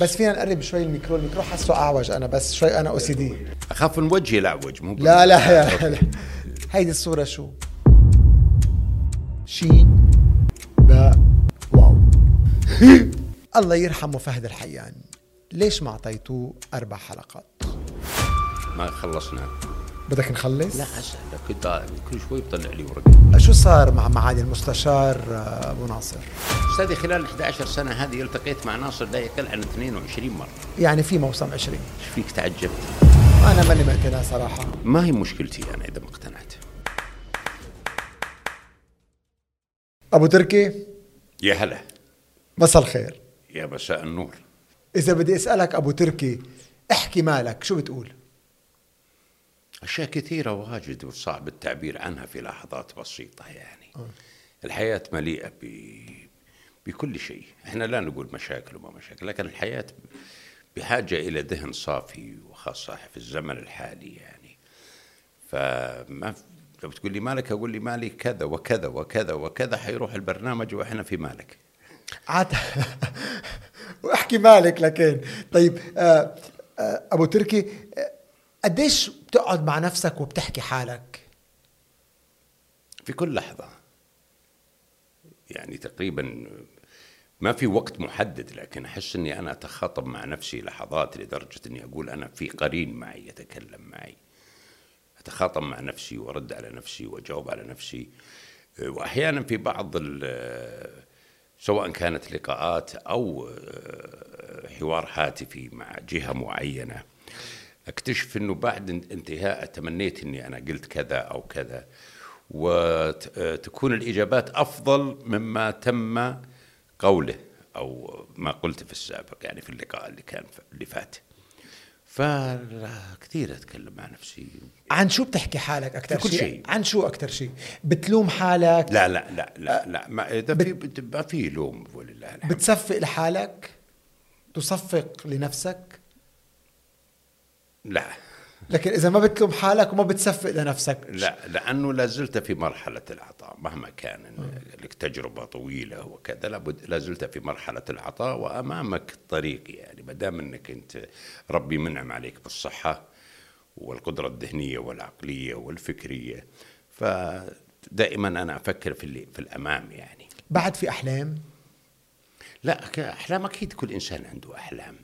بس فينا نقرب شوي الميكرو الميكرو حاسه أعوج أنا بس شوي أنا OCD. أخاف من وجهي الاعوج مو لا لا لا, لا. هيدي الصورة شو؟ شين باء واو. الله يرحمه فهد الحيان. ليش ما أعطيتوه أربع حلقات؟ ما خلصنا. بدك نخلص؟ لا اسال كنت كل شوي بطلع لي ورقة. شو صار مع معالي المستشار آه، أبو ناصر؟ أستاذي خلال 11 سنة هذه التقيت مع ناصر لا يقل عن 22 مرة. يعني في موسم 20 إيش فيك تعجبت؟ أنا ماني مقتنع صراحة. ما هي مشكلتي أنا إذا ما اقتنعت. أبو تركي؟ يا هلا. مساء الخير. يا مساء النور. إذا بدي أسألك أبو تركي احكي مالك شو بتقول؟ أشياء كثيرة واجد وصعب التعبير عنها في لحظات بسيطة يعني. الحياة مليئة ب... بكل شيء. إحنا لا نقول مشاكل وما مشاكل لكن الحياة بحاجة إلى ذهن صافي وخاصة في الزمن الحالي يعني. فما لو بتقول لي مالك أقول لي مالي كذا وكذا وكذا وكذا حيروح البرنامج وإحنا في مالك. عاد وأحكي مالك لكن. طيب آه آه أبو تركي آه قديش بتقعد مع نفسك وبتحكي حالك. في كل لحظة. يعني تقريبا ما في وقت محدد لكن أحس أني أنا أتخاطب مع نفسي لحظات لدرجة أني أقول أنا في قرين معي يتكلم معي. أتخاطب مع نفسي وأرد على نفسي وأجاوب على نفسي. وأحيانا في بعض سواء كانت لقاءات أو حوار هاتفي مع جهة معينة. أكتشف إنه بعد انتهاء تمنيت إني أنا قلت كذا أو كذا. وتكون الإجابات أفضل مما تم قوله أو ما قلت في السابق يعني في اللقاء اللي كان اللي فات. فكثير أتكلم مع نفسي. عن شو بتحكي حالك أكثر كل شيء؟ شيء. عن شو أكثر شيء؟ بتلوم حالك؟ لا لا لا لا لا ما إذا في ما في لوم ولله الحمد بتصفق لحالك؟ تصفق لنفسك؟ لا. لكن إذا ما بتلوم حالك وما بتصفق لنفسك. لا لأنه لا زلت في مرحلة العطاء مهما كان لك تجربة طويلة وكذا لابد لا زلت في مرحلة العطاء وأمامك الطريق يعني. ما دام إنك أنت ربي منعم عليك بالصحة والقدرة الذهنية والعقلية والفكرية فدائما أنا أفكر في اللي في الأمام يعني. بعد في أحلام؟ لا احلام أكيد كل إنسان عنده أحلام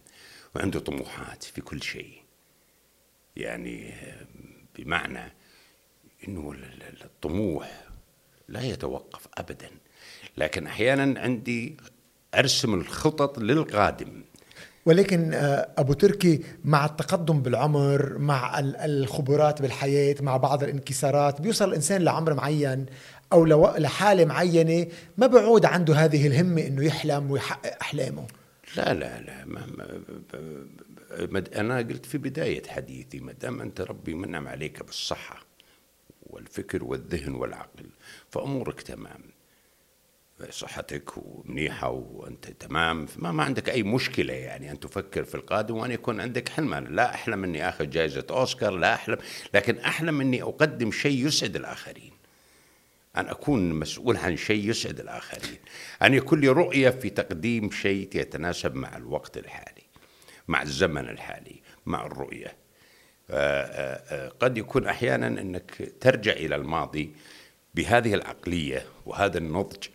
وعنده طموحات في كل شيء. يعني بمعنى إنه ال- ال- الطموح لا يتوقف ابدا. لكن أحيانا عندي أرسم الخطط للقادم. ولكن آه، أبو تركي مع التقدم بالعمر مع ال- الخبرات بالحياة مع بعض الانكسارات بيوصل الإنسان لعمر معين أو لحالة معينة ما بيعود عنده هذه الهمة إنه يحلم ويحقق أحلامه. لا لا لا. ما ما ما أنا قلت في بداية حديثي ما دام أنت ربي منعم عليك بالصحة والفكر والذهن والعقل فأمورك تمام. صحتك ومنيحة وأنت تمام. ما, ما عندك أي مشكلة يعني أن تفكر في القادم وأن يكون عندك حلم. أنا لا أحلم أني أخذ جائزة أوسكار لا أحلم لكن أحلم أني أقدم شيء يسعد الآخرين. أن أكون مسؤول عن شيء يسعد الآخرين. أن يكون لي رؤية في تقديم شيء يتناسب مع الوقت الحالي. مع الزمن الحالي مع الرؤية. آه، آه، آه، قد يكون أحيانا أنك ترجع إلى الماضي بهذه العقلية وهذا النضج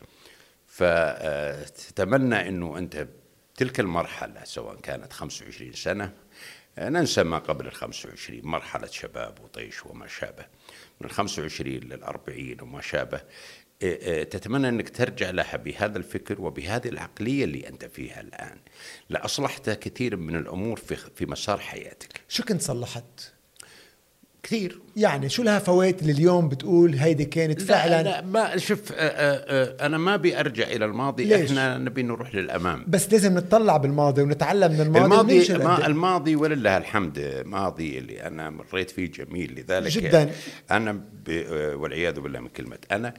فتتمنى أنه أنت تلك المرحلة سواء كانت 25 سنة ننسى ما قبل ال 25 مرحلة شباب وطيش وما شابه. من ال 25 لل 40 وما شابه. تتمنى أنك ترجع لها بهذا الفكر وبهذه العقلية اللي أنت فيها الآن. لأصلحت كثير من الأمور في في مسار حياتك. شو كنت صلحت؟ كثير. يعني شو لها فوائد اللي اليوم بتقول هيدي كانت فعلا؟ لا, لا ما شوف أنا ما أبي أرجع إلى الماضي. ليش؟ إحنا نبي نروح للأمام. بس لازم نطلع بالماضي ونتعلم من الماضي الماضي ما الماضي ولله الحمد ماضي اللي أنا مريت فيه جميل. لذلك جداً. أنا. والعياذ بالله من كلمة. أنا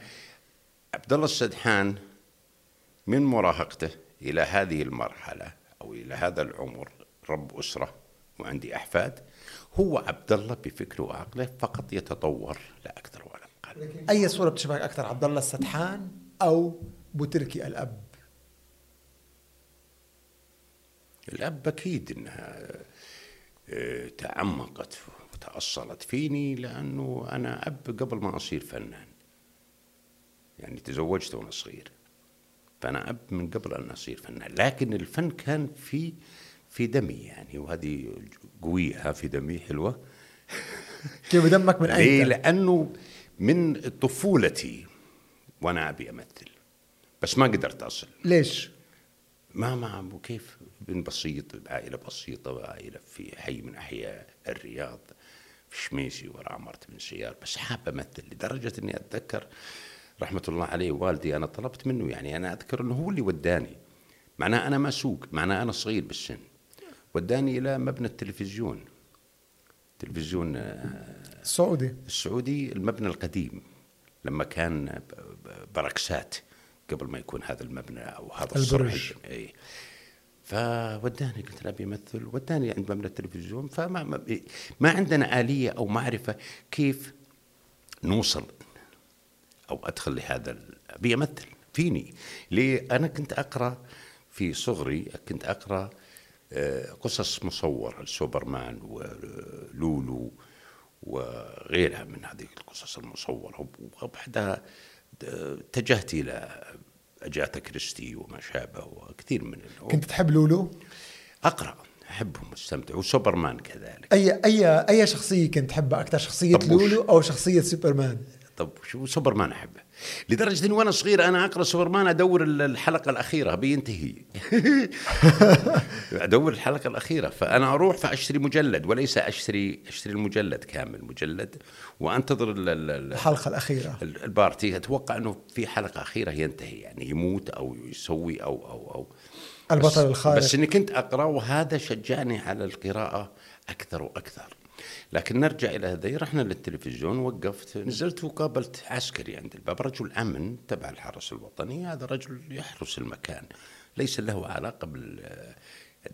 عبد الله السدحان من مراهقته إلى هذه المرحلة أو إلى هذا العمر رب أسرة وعندي أحفاد هو عبد الله بفكره وعقله فقط يتطور لا أكثر ولا أقل. أي صورة بتشبهك أكثر عبد الله السدحان أو بوتركي الأب؟ الأب أكيد إنها آه، تعمقت وتأصلت فيني لأنه أنا أب قبل ما أصير فنان. يعني تزوجت وأنا صغير. فأنا أب من قبل أن أصير فنان لكن الفن كان في في دمي يعني وهذه قويه في دمي حلوة. كيف دمك من؟ أين لأنه من طفولتي وأنا أبي أمثل بس ما قدرت أصل. ليش؟ ما ما وكيف ابن بسيط بعائله بسيطة عائلة في حي من أحياء الرياض في شميسي ورا عمارة بن سيار بس حاب أمثل لدرجة إني أتذكر رحمة الله عليه والدي أنا طلبت منه يعني أنا أذكر إنه هو اللي وداني. معناه أنا ما سوق معناه أنا صغير بالسن. وداني إلى مبنى التلفزيون. تلفزيون آه، السعودي. السعودي المبنى القديم. لما كان بركسات قبل ما يكون هذا المبنى أو هذا البرج. اي فوداني قلت له أبي امثل وداني عند مبنى التلفزيون. فما ما, ما عندنا آلية أو معرفة كيف نوصل أو أدخل لهذا امثل فيني. ليه؟ أنا كنت أقرأ في صغري كنت أقرأ آه، قصص مصورة السوبرمان ولولو وغيرها من هذه القصص المصورة. وبعدها اتجهت إلى أجاتا كريستي وما شابه وكثير من كنت تحب لولو؟ أقرأ. احبهم واستمتع وسوبرمان كذلك. اي اي أي شخصية كنت تحبها؟ أكثر شخصية طب وش؟ لولو أو شخصية سوبرمان؟ طب شو سوبرمان أحبه؟ لدرجة إني وأنا صغير أنا أقرأ سوبرمان أدور ال- الحلقة الأخيرة بينتهي. أدور الحلقة الأخيرة فأنا أروح فأشتري مجلد وليس أشتري أشتري المجلد كامل مجلد. وأنتظر ال- ال- ال- الحلقة الأخيرة. ال- البارتي أتوقع إنه في حلقة أخيرة ينتهي يعني يموت أو يسوي أو أو أو. البطل الخارق. بس إني كنت أقرأ وهذا شجعني على القراءة أكثر وأكثر. لكن نرجع إلى هذا رحنا للتلفزيون وقفت. نزلت وقابلت عسكري عند الباب رجل أمن تبع الحرس الوطني. هذا رجل يحرس المكان ليس له علاقه بال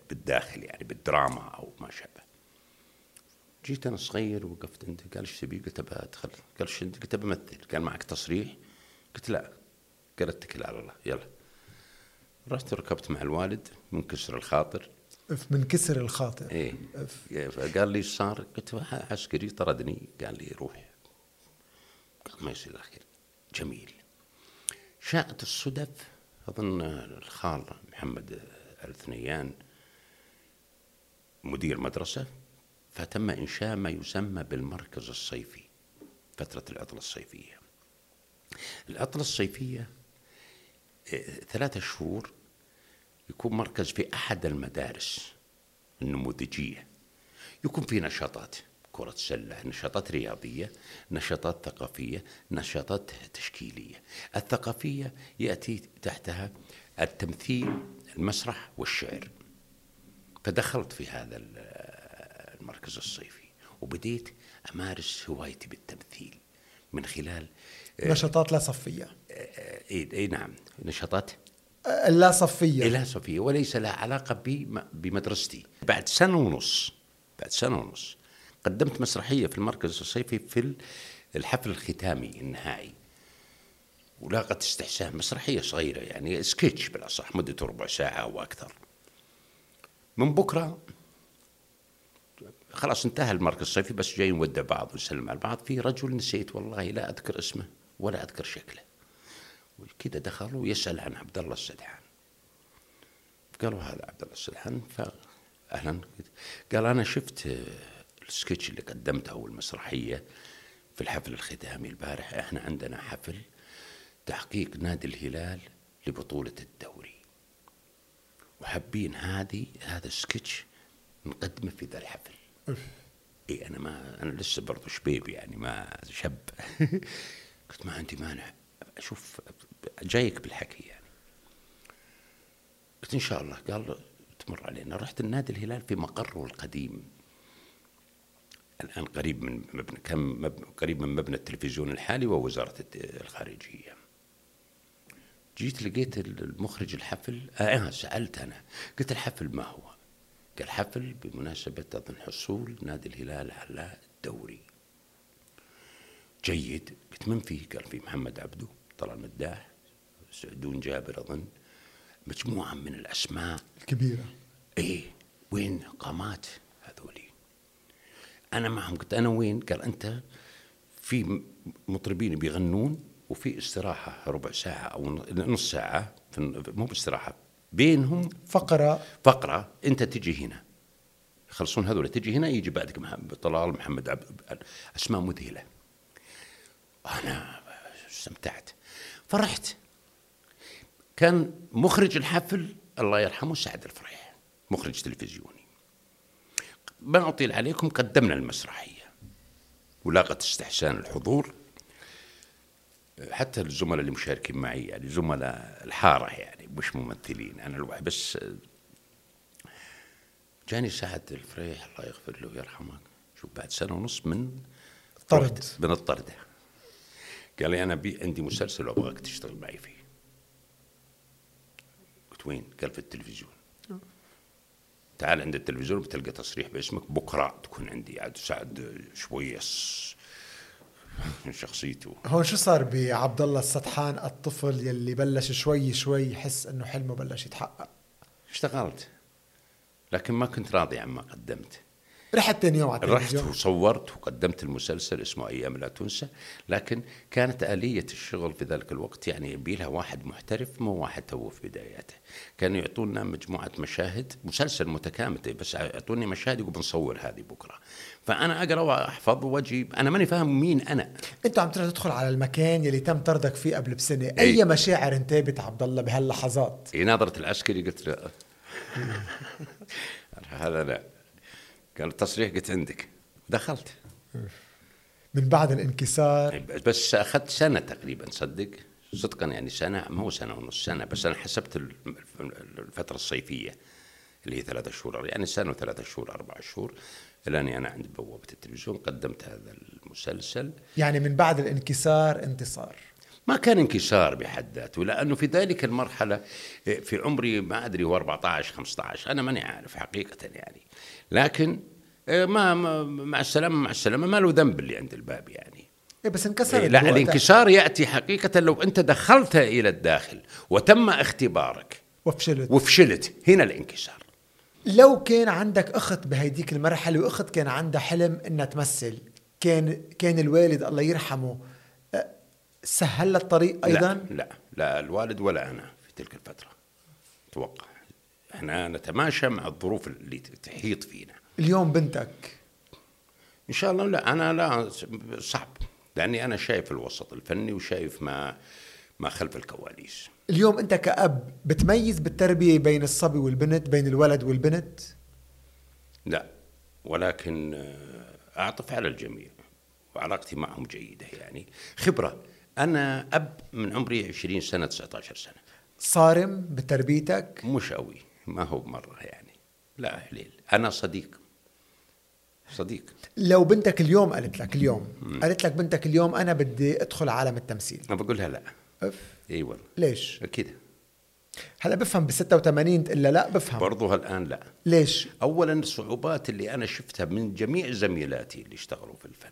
بالداخل يعني بالدراما أو ما شابه. جيت أنا صغير وقفت عنده قال إيش تبي؟ قلت ابى أدخل. قال إيش قلت امثل قال معك تصريح؟ قلت لا. قال اتكل على الله يلا. رحت ركبت مع الوالد منكسر الخاطر. من كسر الخاطر. إيه. فقال لي إيش صار؟ قلت له عسكري طردني. قال لي روح. قال ما يصير الخير جميل. شاءت الصدف أظن الخال محمد الثنيان مدير مدرسة فتم إنشاء ما يسمى بالمركز الصيفي فترة العطلة الصيفية. العطلة الصيفية إيه، ثلاثة شهور يكون مركز في أحد المدارس النموذجية. يكون في نشاطات كرة سلة نشاطات رياضية نشاطات ثقافية نشاطات تشكيلية. الثقافية يأتي تحتها التمثيل المسرح والشعر. فدخلت في هذا ال- المركز الصيفي وبديت أمارس هوايتي بالتمثيل من خلال نشاطات لا صفية. إي إيه نعم. نشاطات اللا صفية. لا صفية وليس لها علاقة بم- بمدرستي. بعد سنة ونص بعد سنة ونص قدمت مسرحية في المركز الصيفي في ال- الحفل الختامي النهائي. ولاقت استحسان مسرحية صغيرة يعني سكتش بالأصح مدته ربع ساعة أو أكثر. من بكرة خلاص انتهى المركز الصيفي بس جاي نودع بعض ونسلم على بعض. في رجل نسيت والله لا أذكر اسمه ولا أذكر شكله. كذا دخل ويسأل عن عبد الله السدحان قالوا هذا عبد الله السدحان فأهلا قال أنا شفت السكتش اللي قدمته أو المسرحية في الحفل الختامي البارح. إحنا عندنا حفل تحقيق نادي الهلال لبطولة الدوري. وحابين هذه هذا السكتش نقدمه في ذا الحفل. اي أنا ما أنا لسه برضو شبيب يعني ما شب. قلت ما عندي مانع. أشوف جايك بالحكي يعني. قلت إن شاء الله قال تمر علينا. رحت النادي الهلال في مقره القديم. الآن قريب من مبنى كم مبنى قريب من مبنى التلفزيون الحالي ووزارة الخارجية. جيت لقيت المخرج الحفل آه سألت أنا. قلت الحفل ما هو؟ قال حفل بمناسبة أظن حصول نادي الهلال على الدوري. جيد. قلت من فيه؟ قال في محمد عبده طلال مداح. سعدون جابر أظن مجموعة من الأسماء. كبيرة. إيه وين قامات هذولي؟ أنا معهم قلت أنا وين؟ قال أنت في مطربين بيغنون وفي استراحة ربع ساعة أو نص ساعة مو باستراحة بينهم فقرة. فقرة. أنت تجي هنا. يخلصون هذول تجي هنا يجي بعدك طلال محمد عبد أسماء مذهلة. أنا استمتعت. فرحت. كان مخرج الحفل الله يرحمه سعد الفريح مخرج تلفزيوني. ما أطيل عليكم قدمنا المسرحية. ولاقت استحسان الحضور. حتى الزملاء اللي مشاركين معي يعني زملاء الحارة يعني مش ممثلين أنا الواحد بس جاني سعد الفريح الله يغفر له ويرحمه. شوف بعد سنة ونص من طرد. رحت من الطرده قال لي أنا بي عندي مسلسل وأبغاك تشتغل معي فيه. وين؟ قال في التلفزيون. تعال عند التلفزيون بتلقى تصريح باسمك بكرة تكون عندي. عاد سعد شوية شخصيته. هون شو صار بعبد الله السطحان؟ الطفل يلي بلش شوي شوي يحس إنه حلمه بلش يتحقق. اشتغلت لكن ما كنت راضي عما قدمت. رحت ثاني يوم على رحت وصورت وقدمت المسلسل اسمه أيام لا تنسى لكن كانت آلية الشغل في ذلك الوقت يعني يبي لها واحد محترف مو واحد تو في بداياته. كانوا يعطونا مجموعة مشاهد مسلسل متكامل بس يعطوني مشاهد يقول بنصور هذه بكرة. فأنا أقرأ وأحفظ واجي أنا ماني فاهم مين أنا. أنت عم تدخل على المكان يلي تم طردك فيه قبل بسنة. أي. أي مشاعر انتابت عبد الله بهاللحظات؟ في ناظرة العسكري قلت له. هذا لا. قال التصريح قلت عندك. دخلت. من بعد الانكسار. بس أخذت سنة تقريبا صدق؟ صدقا يعني سنة ما هو سنة ونص سنة بس أنا حسبت ال- الفترة الصيفية اللي هي ثلاثة شهور يعني سنة وثلاثة شهور أربع شهور. لاني أنا عند بوابة التلفزيون قدمت هذا المسلسل. يعني من بعد الانكسار انتصار. ما كان انكسار بحد ذاته لأنه في ذلك المرحلة في عمري ما أدري هو 14 15 أنا ماني عارف حقيقة يعني. لكن ما ما- مع السلامة مع السلامة ما له ذنب اللي عند الباب يعني. إيه بس انكسرت إيه لا. الانكسار يأتي حقيقة لو أنت دخلت إلى الداخل وتم اختبارك. وفشلت. وفشلت. هنا الانكسار. لو كان عندك أخت بهيديك المرحلة واخت كان عندها حلم إنها تمثل كان كان الوالد الله يرحمه أه، سهل الطريق أيضا؟ لا, لا لا الوالد ولا أنا في تلك الفترة. أتوقع إحنا نتماشى مع الظروف اللي تحيط فينا. اليوم بنتك؟ إن شاء الله لا أنا لا صعب لأني أنا شايف الوسط الفني وشايف ما ما خلف الكواليس. اليوم أنت كأب بتميز بالتربية بين الصبي والبنت بين الولد والبنت؟ لا ولكن آه، أعطف على الجميع وعلاقتي معهم جيدة يعني. خبرة أنا أب من عمري 20 سنة 19 سنة. صارم بتربيتك؟ مش قوي. ما هو مرة يعني. لا حليل أنا صديق. صديق. لو بنتك اليوم قالت لك اليوم قالت لك بنتك اليوم أنا بدي أدخل عالم التمثيل. أنا بقولها لا. أف. إي والله. ليش؟ كده هلا بفهم ب 86 إلا لا بفهم. برضه الان لا. ليش؟ اولا الصعوبات اللي أنا شفتها من جميع زميلاتي اللي اشتغلوا في الفن.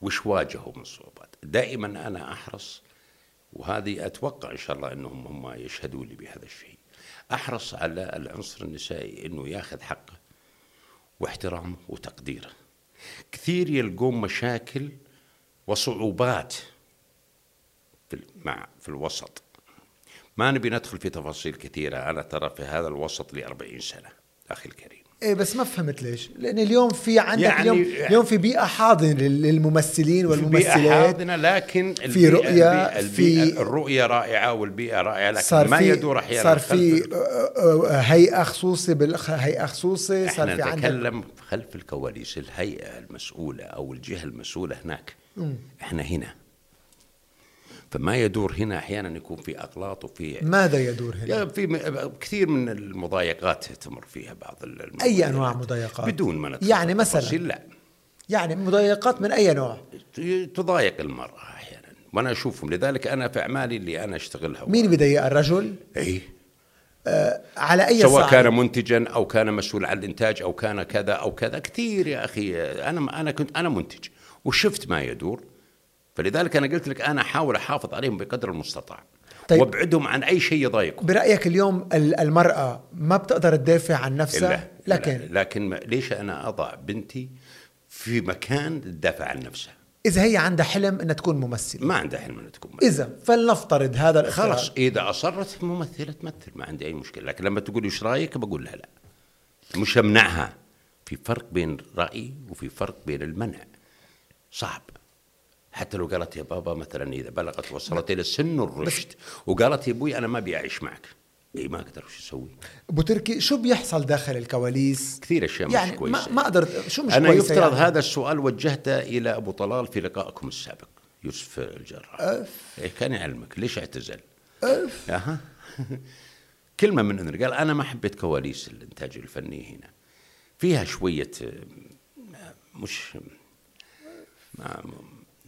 وش واجهوا من صعوبات دائما أنا أحرص وهذه أتوقع إن شاء الله إنهم هم يشهدوا لي بهذا الشيء. أحرص على العنصر النسائي إنه ياخذ حقه واحترامه وتقديره. كثير يلقون مشاكل وصعوبات في مع في الوسط. ما نبي ندخل في تفاصيل كثيرة. أنا ترى في هذا الوسط 40 سنة. أخي الكريم. إيه بس ما فهمت ليش. لأن اليوم في عندك يعني- اليوم اليوم في بيئة حاضنة لل- للممثلين في بيئة والممثلات. حاضنة لكن في البيئة رؤية، البيئة في- البيئة الرؤية رائعة والبيئة رائعة لكن صار ما يدور أحيانا صار في آه، آه، آه، هيئة خصوصي هيئة خصوصي صار في عندك نتكلم خلف الكواليس الهيئة المسؤولة أو الجهة المسؤولة هناك. إحنا هنا. فما يدور هنا أحيانا يكون في أغلاط وفي ماذا يدور هنا؟ يا في كثير من المضايقات تمر فيها بعض أي انواع مضايقات؟ بدون ما يعني مثلاً؟ لا. يعني مضايقات من أي نوع؟ تضايق المرأة أحيانا وأنا أشوفهم. لذلك أنا في أعمالي اللي أنا أشتغلها. مين بيضايق؟ الرجل؟ إيه. آه، على أي سواء صعيد؟ كان منتجا أو كان مسؤول عن الإنتاج أو كان كذا أو كذا. كثير يا أخي أنا أنا كنت أنا منتج وشفت ما يدور. فلذلك أنا قلت لك أنا أحاول أحافظ عليهم بقدر المستطاع. طيب. وأبعدهم عن أي شيء يضايقهم. برأيك اليوم ال- المرأة ما بتقدر تدافع عن نفسها؟ لكن؟ لكن ليش أنا أضع بنتي في مكان تدافع عن نفسها؟ إذا هي عندها حلم إنها تكون ممثلة. ما عندها حلم إنها تكون إذا فلنفترض هذا الافتراض خلاص إذا أصرت ممثلة تمثل ما عندي أي مشكلة. لكن لما تقول إيش رأيك؟ بقول لها لا. مش أمنعها. في فرق بين رأيي وفي فرق بين المنع. صعب. حتى لو قالت يا بابا مثلا إذا بلغت وصلت إلى سن الرشد وقالت يا أبوي أنا ما أبي أعيش معك. إي ما أقدر وش أسوي؟ أبو تركي شو بيحصل داخل الكواليس؟ كثير أشياء يعني مش كويسة. ما, ما أقدر شو مش أنا كويسة يفترض يعني؟ هذا السؤال وجهته إلى أبو طلال في لقائكم السابق يوسف الجراح. إيه كان يعلمك ليش اعتزل؟ أف. أها. كلمة من انذر قال أنا ما حبيت كواليس الإنتاج الفني هنا. فيها شوية مش ما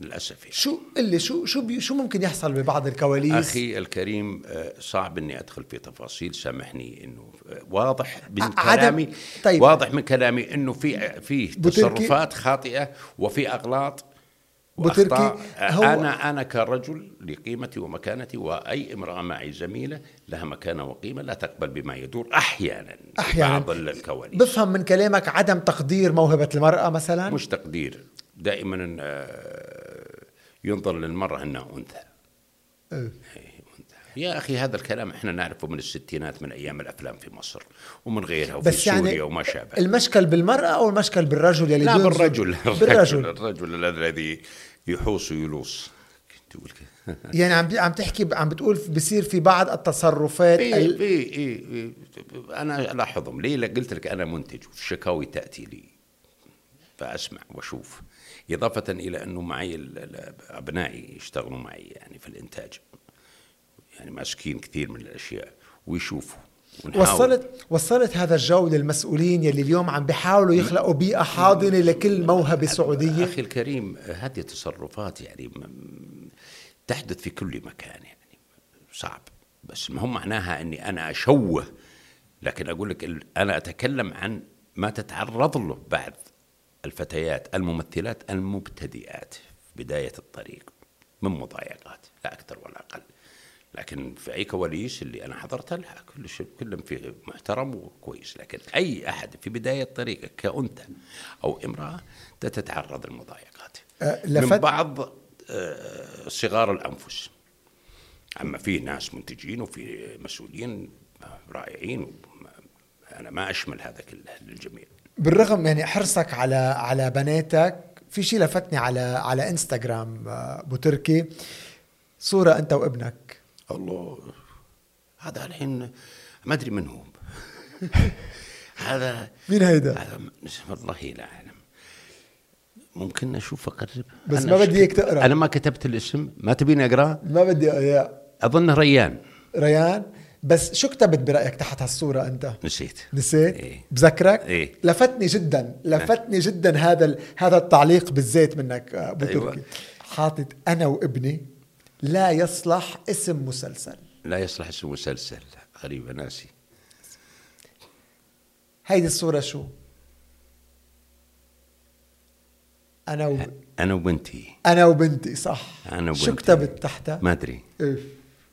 للأسف يعني. شو اللي شو شو شو ممكن يحصل ببعض الكواليس أخي الكريم آه، صعب إني أدخل في تفاصيل سامحني إنه آه، واضح من كلامي طيب. واضح من كلامي إنه في في بوتركي- تصرفات خاطئة وفي أغلاط بوتركي،. هو- أنا أنا كرجل لقيمتي ومكانتي وأي امرأة معي زميلة لها مكانة وقيمة لا تقبل بما يدور أحيانا في أحيانا بعض الكواليس بفهم من كلامك عدم تقدير موهبة المرأة مثلا مش تقدير دائما آه، ينظر للمراه انها أنثى. أه. إيه، وانت- يا أخي هذا الكلام إحنا نعرفه من الستينات من أيام الأفلام في مصر ومن غيرها وفي بس يعني سوريا وما شابه. المشكل بالمرأة أو المشكل بالرجل يلي لا بالرجل. بالرجل. الرجل الذي يحوص ويلوص. تقول يعني عم عم تحكي عم بتقول بصير في بعض التصرفات إيه ال... إيه إيه إيه. أنا ألاحظهم. ليه؟ قلت لك أنا منتج والشكاوي تأتي لي. فأسمع وأشوف. إضافة إلى أنه معي أبنائي يشتغلوا معي يعني في الإنتاج. يعني ماسكين كثير من الأشياء ويشوفوا ونحاول. وصلت وصلت هذا الجو للمسؤولين يلي اليوم عم بيحاولوا يخلقوا بيئة حاضنة لكل موهبة سعودية. أخي الكريم هذه تصرفات يعني تحدث في كل مكان يعني. صعب. بس ما هو معناها إني أنا أشوه. لكن أقول لك أنا أتكلم عن ما تتعرض له بعض الفتيات الممثلات المبتدئات في بداية الطريق من مضايقات لا أكثر ولا أقل. لكن في أي كواليس اللي أنا حضرتها لا كل شيء كلهم في محترم وكويس. لكن أي أحد في بداية طريقك كأنثى أو امرأة تتعرض للمضايقات. أه، من بعض آه، صغار الأنفس. أما في ناس منتجين وفي مسؤولين رائعين أنا ما أشمل هذا كله للجميع بالرغم يعني حرصك على على بناتك في شيء لفتني على على إنستغرام آه، أبو تركي. صورة أنت وابنك. الله هذا الحين ما أدري من هو. هذا مين هيدا؟ هذا والله لا أعلم. ممكن أشوف أقرب؟ بس ما بدي إياك تقرأ. أنا ما كتبت الاسم. ما تبيني اقراه ما بدي يا. اظنه ريان. ريان؟ بس شو كتبت برأيك تحت هالصورة أنت؟ نسيت. نسيت؟ إيه. بذكرك؟ إيه. لفتني جدا لفتني جدا هذا ال- هذا التعليق بالزيت منك آه، أبو أيوة. تركي. حاطط أنا وابني لا يصلح اسم مسلسل. لا يصلح اسم مسلسل. غريبه ناسي. هيدي الصورة شو؟ أنا و... أنا وبنتي. أنا وبنتي صح. أنا شو وبنتي. كتبت تحتها؟ ما أدري. اف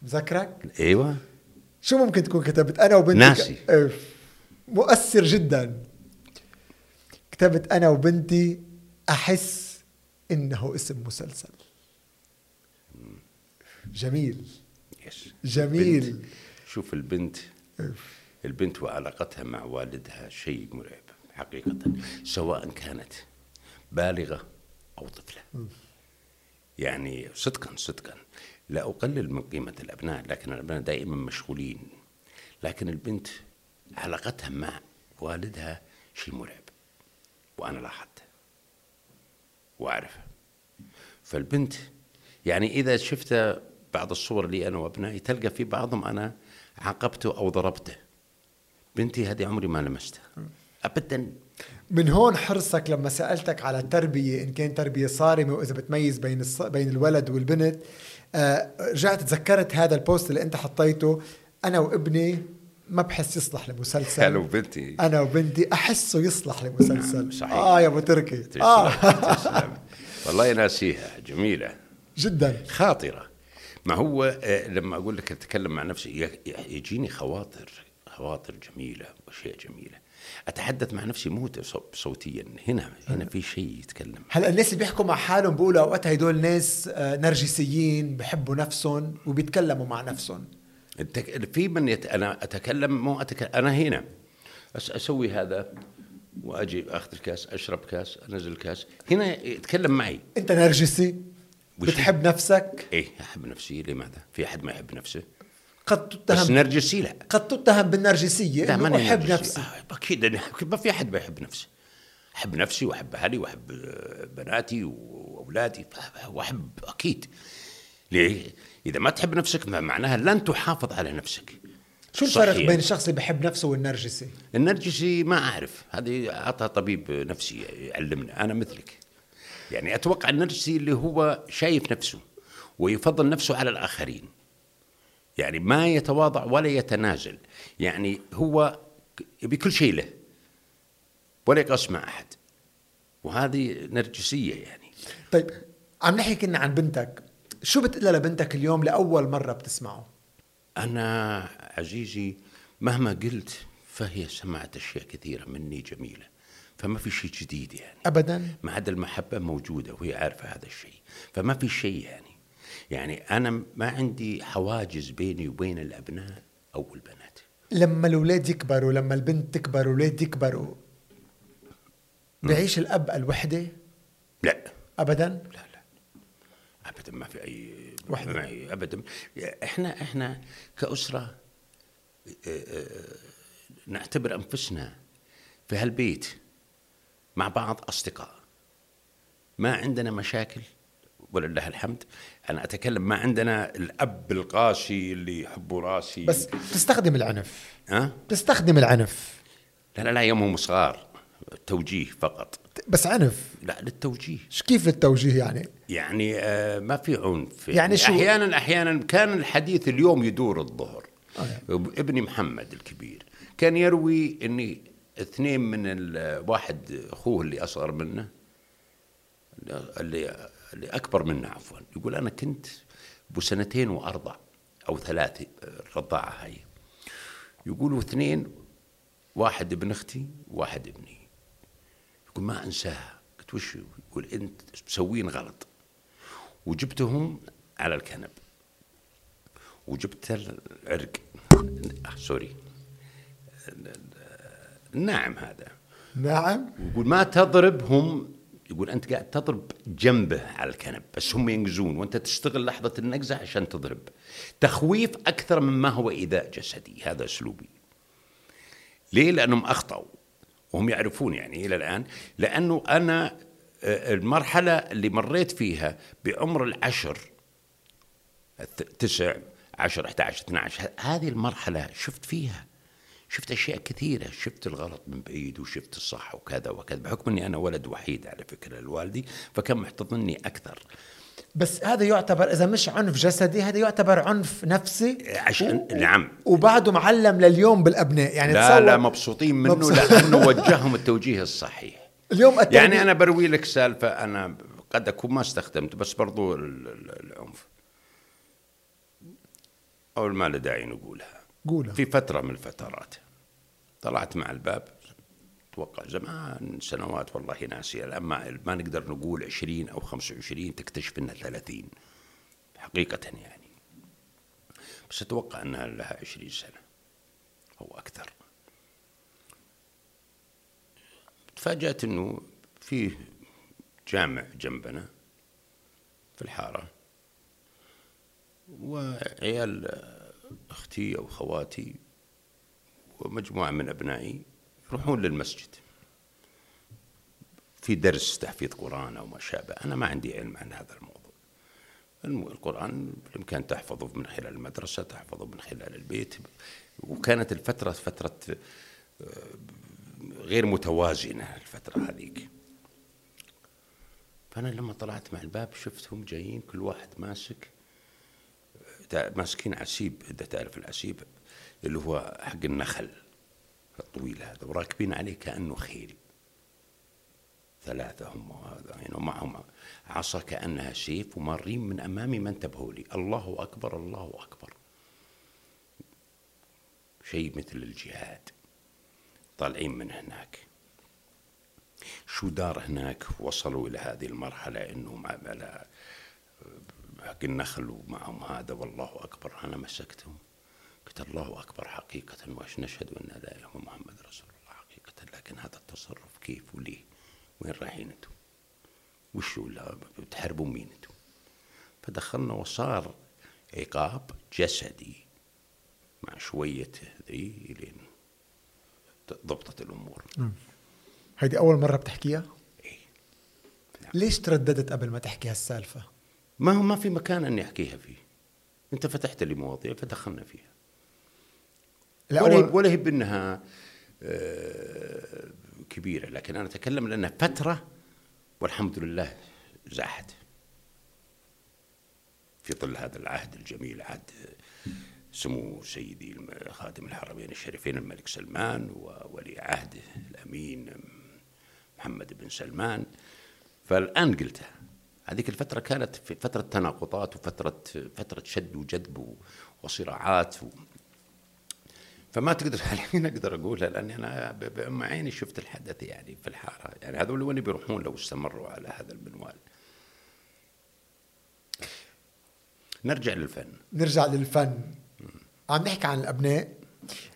بذكرك؟ أيوه. شو ممكن تكون كتبت أنا وبنتي ناسي. اف مؤثر جدا. كتبت أنا وبنتي أحس إنه اسم مسلسل. جميل. يس جميل. البنت- شوف البنت أف. البنت وعلاقتها مع والدها شيء مرعب حقيقة سواء كانت بالغة أو طفلة. يعني صدقا صدقا. لا أقلل من قيمة الأبناء لكن الأبناء دائما مشغولين. لكن البنت علاقتها مع والدها شيء مرعب وأنا لاحظته وأعرفه. فالبنت يعني إذا شفت بعض الصور لي أنا وأبنائي تلقى في بعضهم أنا عاقبته أو ضربته. بنتي هذه عمري ما لمستها. أبدا. من هون حرصك لما سألتك على التربيه إن كان تربية صارمة وإذا بتميز بين الص... بين الولد والبنت رجعت تذكرت هذا البوست اللي انت حطيته. أنا وابني ما بحس يصلح لمسلسل. أنا وبنتي أنا وبنتي أحسه يصلح لمسلسل. نعم، صحيح. آه يا أبو تركي. تسلم آه. تسلم. والله ناسيها جميلة. جدا. خاطرة. ما هو آه، لما أقول لك أتكلم مع نفسي يجيني خواطر خواطر جميلة وأشياء جميلة. أتحدث مع نفسي مو صو- صوتيا. هنا هنا في شيء يتكلم. هلأ الناس اللي بيحكوا مع حالهم بيقولوا أوقات هدول ناس آه، نرجسيين بحبوا نفسهم وبيتكلموا مع نفسهم. في من يت... أنا أتكلم مو أتكلم أنا هنا. أس... أسوي هذا وأجي أخذ الكاس أشرب كاس أنزل كاس. هنا يتكلم معي. أنت نرجسي؟ بتحب نفسك؟ إيه أحب نفسي. لماذا؟ في أحد ما يحب نفسه؟ قد بس تتهم نرجسي لا. قد تتهم بالنرجسية لا ماني أحب. نفسي. آه أكيد ما في أحد ما يحب نفسه. أحب نفسي وأحب أهلي وأحب آه، بناتي وأولادي وأحب أكيد. ليه؟ إذا ما تحب نفسك ما معناها لن تحافظ على نفسك. شو الفرق صحيح. بين الشخص اللي بحب نفسه والنرجسي؟ النرجسي ما أعرف. هذه أعطى طبيب نفسي يعلمنا. أنا مثلك. يعني أتوقع النرجسي اللي هو شايف نفسه ويفضل نفسه على الآخرين. يعني ما يتواضع ولا يتنازل. يعني هو يبي كل شيء له ولا يقص مع أحد. وهذه نرجسية يعني. طيب عم نحكي كنا عن بنتك. شو بتقول لبنتك اليوم لأول مرة بتسمعه؟ أنا عزيزي مهما قلت فهي سمعت أشياء كثيرة مني جميلة. فما في شيء جديد يعني. ابدا؟ ما عدا المحبة موجودة وهي عارفة هذا الشيء. فما في شيء يعني. يعني أنا ما عندي حواجز بيني وبين الأبناء أو البنات. لما الأولاد يكبروا لما البنت تكبر والاولاد يكبروا بيعيش الأب الوحدة؟ لا. ابدا؟ لا لا. أبدا ما في أي وحدة. معي أبدا. إحنا إحنا كأسرة آه، آه، نعتبر أنفسنا في هالبيت مع بعض أصدقاء. ما عندنا مشاكل. ولله الحمد. أنا أتكلم ما عندنا الأب القاسي اللي يحب راسي. بس بتستخدم العنف. ها؟ بتستخدم العنف. لا لا لا يومهم صغار توجيه فقط. بس عنف. لا للتوجيه. كيف للتوجيه يعني؟ يعني آه ما في عنف. يعني شو- أحيانا أحيانا كان الحديث اليوم يدور الظهر. آه. ابني محمد الكبير كان يروي إني اثنين من واحد أخوه اللي أصغر منه اللي أكبر منه عفوا. يقول أنا كنت ابو سنتين واربع أو ثلاث الرضاعة هاي. يقولوا اثنين واحد ابن أختي وواحد ابني. يقول ما أنساها. قلت وش؟ يقول أنت مسوين غلط. وجبتهم على الكنب. وجبت العرق. آه سوري. الناعم هذا. نعم يقول ما تضربهم يقول أنت قاعد تضرب جنبه على الكنب بس هم ينقزون وأنت تستغل لحظة النقزة عشان تضرب. تخويف أكثر مما هو إيذاء جسدي هذا أسلوبي. ليه؟ لأنهم أخطأوا وهم يعرفون يعني إلى الآن. لأنه أنا آه، المرحلة اللي مريت فيها بعمر العشر تسع عشر 11 12 هذه المرحلة شفت فيها شفت أشياء كثيرة شفت الغلط من بعيد وشفت الصح وكذا وكذا بحكم أني أنا ولد وحيد على فكرة لوالدي فكان محتضني أكثر. بس هذا يعتبر إذا مش عنف جسدي هذا يعتبر عنف نفسي عشان نعم. وبعده معلم لليوم بالأبناء. يعني لا لا مبسوطين منه مبسوط. لأنه وجههم التوجيه الصحيح. اليوم التربية- يعني أنا بروي لك سالفة أنا قد أكون ما استخدمت بس برضو ال- ال- العنف. أو ما له داعي نقولها. قولها. في فترة من الفترات طلعت مع الباب. أتوقع زمان سنوات والله ناسي الآن ما, ما نقدر نقول 20 أو 25 تكتشف إنها 30 حقيقة يعني. بس أتوقع إنها لها 20 سنة أو أكثر. تفاجأت إنه في جامع جنبنا في الحارة وعيال أختي أو خواتي ومجموعة من أبنائي يروحون للمسجد في درس تحفيظ قرآن أو ما شابه. أنا ما عندي علم عن هذا الموضوع. الم- القرآن بالإمكان تحفظه من خلال المدرسة تحفظه من خلال البيت. وكانت الفترة فترة آه، غير متوازنة الفترة هذيك. فأنا لما طلعت مع الباب شفتهم جايين كل واحد ماسك تع- ماسكين عسيب إذا تعرف العسيب. اللي هو حق النخل الطويل هذا وراكبين عليه كأنه خيل. ثلاثة هم هذا يعني معهم عصا كأنها سيف ومارين من أمامي ما انتبهوا لي. الله أكبر الله أكبر. شيء مثل الجهاد. طالعين من هناك. شو دار هناك؟ وصلوا إلى هذه المرحلة أنهم على حق النخل ومعهم هذا والله أكبر. أنا مسكتهم. قلت الله أكبر حقيقة واش نشهد أن لا إله إلا محمد رسول الله حقيقة لكن هذا التصرف كيف وليه وين رايحين أنتم؟ وشو بتحاربوا مين أنتم؟ فدخلنا وصار عقاب جسدي مع شوية ذي لين ضبطت الأمور. نعم. هيدي أول مرة بتحكيها؟ إيه. ليش ترددت قبل ما تحكي هالسالفة؟ ما هو ما في مكان أني أحكيها فيه. أنت فتحت لي مواضيع فدخلنا فيها. ولا هي ولا هي بانها آه، كبيرة لكن أنا أتكلم لأنها فترة والحمد لله زاحت. في ظل هذا العهد الجميل عهد سمو سيدي خادم الحرمين الشريفين الملك سلمان وولي عهده الأمين محمد بن سلمان. فالآن قلتها هذيك الفترة كانت في فترة تناقضات وفترة فترة شد وجذب وصراعات و فما تقدر الحين أقدر أقولها لأني أنا ب- بأم عيني شفت الحدث يعني في الحارة. يعني هذول وين بيروحون لو استمروا على هذا المنوال؟ نرجع للفن. نرجع للفن. عم نحكي عن الأبناء.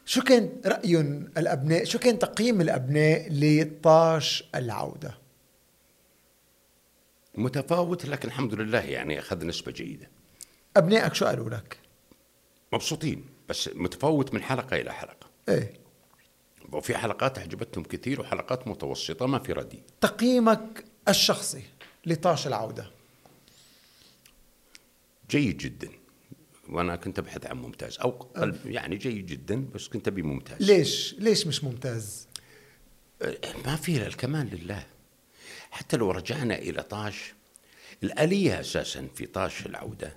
شو كان رأيهم الأبناء؟ شو كان تقييم الأبناء لطاش العودة؟ متفاوت لكن الحمد لله يعني أخذ نسبة جيدة. أبنائك شو قالوا لك؟ مبسوطين. بس متفاوت من حلقة إلى حلقة. إيه. وفي حلقات عجبتهم كثير وحلقات متوسطة ما في رديء تقييمك الشخصي لطاش العودة. جيد جدا. وأنا كنت أبحث عن ممتاز. أو قلب يعني جيد جدا بس كنت أبي ممتاز. ليش؟ ليش مش ممتاز؟ ما في الكمال لله. حتى لو رجعنا إلى طاش الآلية أساسا في طاش العودة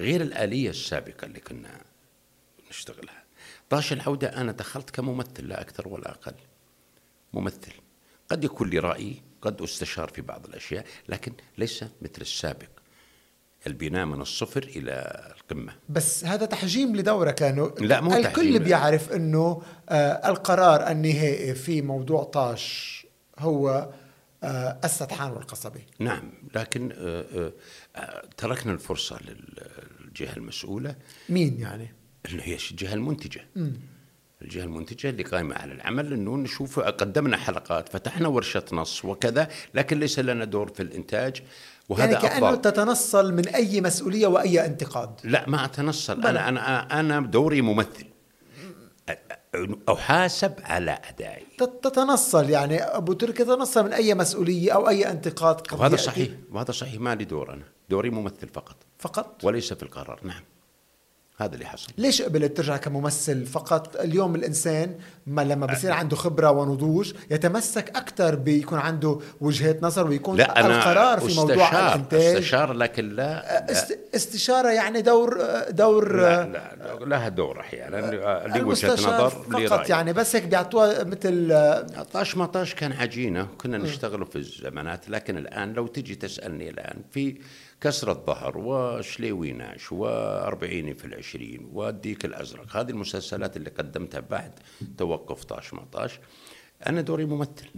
غير الآلية السابقة اللي كنا نشتغلها طاش العودة أنا دخلت كممثل لا أكثر ولا أقل. ممثل. قد يكون لي رأي قد أستشار في بعض الأشياء لكن ليس مثل السابق. البناء من الصفر إلى القمة. بس هذا تحجيم لدورك لأنه لا، مو الكل تحجيم. بيعرف إنه آه القرار النهائي في موضوع طاش هو آه السدحان والقصبي نعم لكن آه، آه، آه، تركنا الفرصة للجهة المسؤولة. مين يعني؟ اللي هي الجهة المنتجة. الجهة المنتجة اللي قائمه على العمل إنه نشوف قدمنا حلقات فتحنا ورشة نص وكذا لكن ليس لنا دور في الإنتاج وهذا يعني كأنه أفضل. تتنصل من أي مسؤولية وأي انتقاد. لا ما أتنصل. بلى. أنا أنا أنا دوري ممثل. احاسب على أدائي. تت- تتنصل يعني أبو تركي تتنصل من أي مسؤولية أو أي انتقاد قد وهذا صحيح. وهذا صحيح. ما لي دور أنا. دوري ممثل فقط. فقط؟ وليس في القرار. نعم. هذا اللي حصل. ليش قبلت ترجع كممثل فقط؟ اليوم الإنسان ما لما بصير عنده خبرة ونضوج يتمسك أكثر بيكون عنده وجهات نظر ويكون لا أنا القرار في موضوع الإنتاج. استشار لكن لا لا. است... استشارة يعني دور دور لا, لا لها دور أحيانا. لي وجهة نظر فقط رأي. يعني بس هيك بيعطوها مثل طاش ما طاش كان عجينة. كنا نشتغل في الزمانات لكن الآن لو تجي تسألني الآن في كسر الظهر وشليوي ناش و40 في العشرين والديك الأزرق. هذه المسلسلات اللي قدمتها بعد توقف طاش ما طاش أنا دوري ممثل.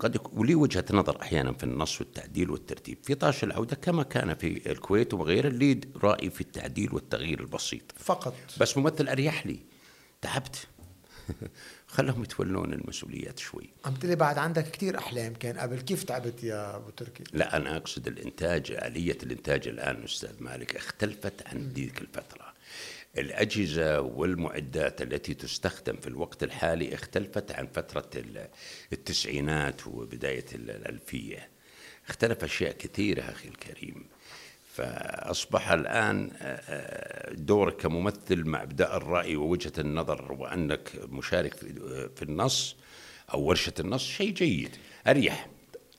قد ولي وجهة نظر أحيانا في النص والتعديل والترتيب. في طاش العودة كما كان في الكويت وغيره اللي رأي في التعديل والتغيير البسيط. فقط. بس ممثل أريح لي. تعبت. خلهم يتولون المسؤوليات شوي. عم تلي بعد عندك كتير أحلام كان قبل. كيف تعبت يا أبو تركي؟ لا أنا أقصد الإنتاج آلية الإنتاج الآن أستاذ مالك اختلفت عن ذيك الفترة. الأجهزة والمعدات التي تستخدم في الوقت الحالي اختلفت عن فترة ال- التسعينات وبداية ال- الألفية. اختلف أشياء كثيرة أخي الكريم. فأصبح الآن آه، آه، دورك كممثل مع إبداء الرأي ووجهة النظر وأنك مشارك في في النص أو ورشة النص شيء جيد أريح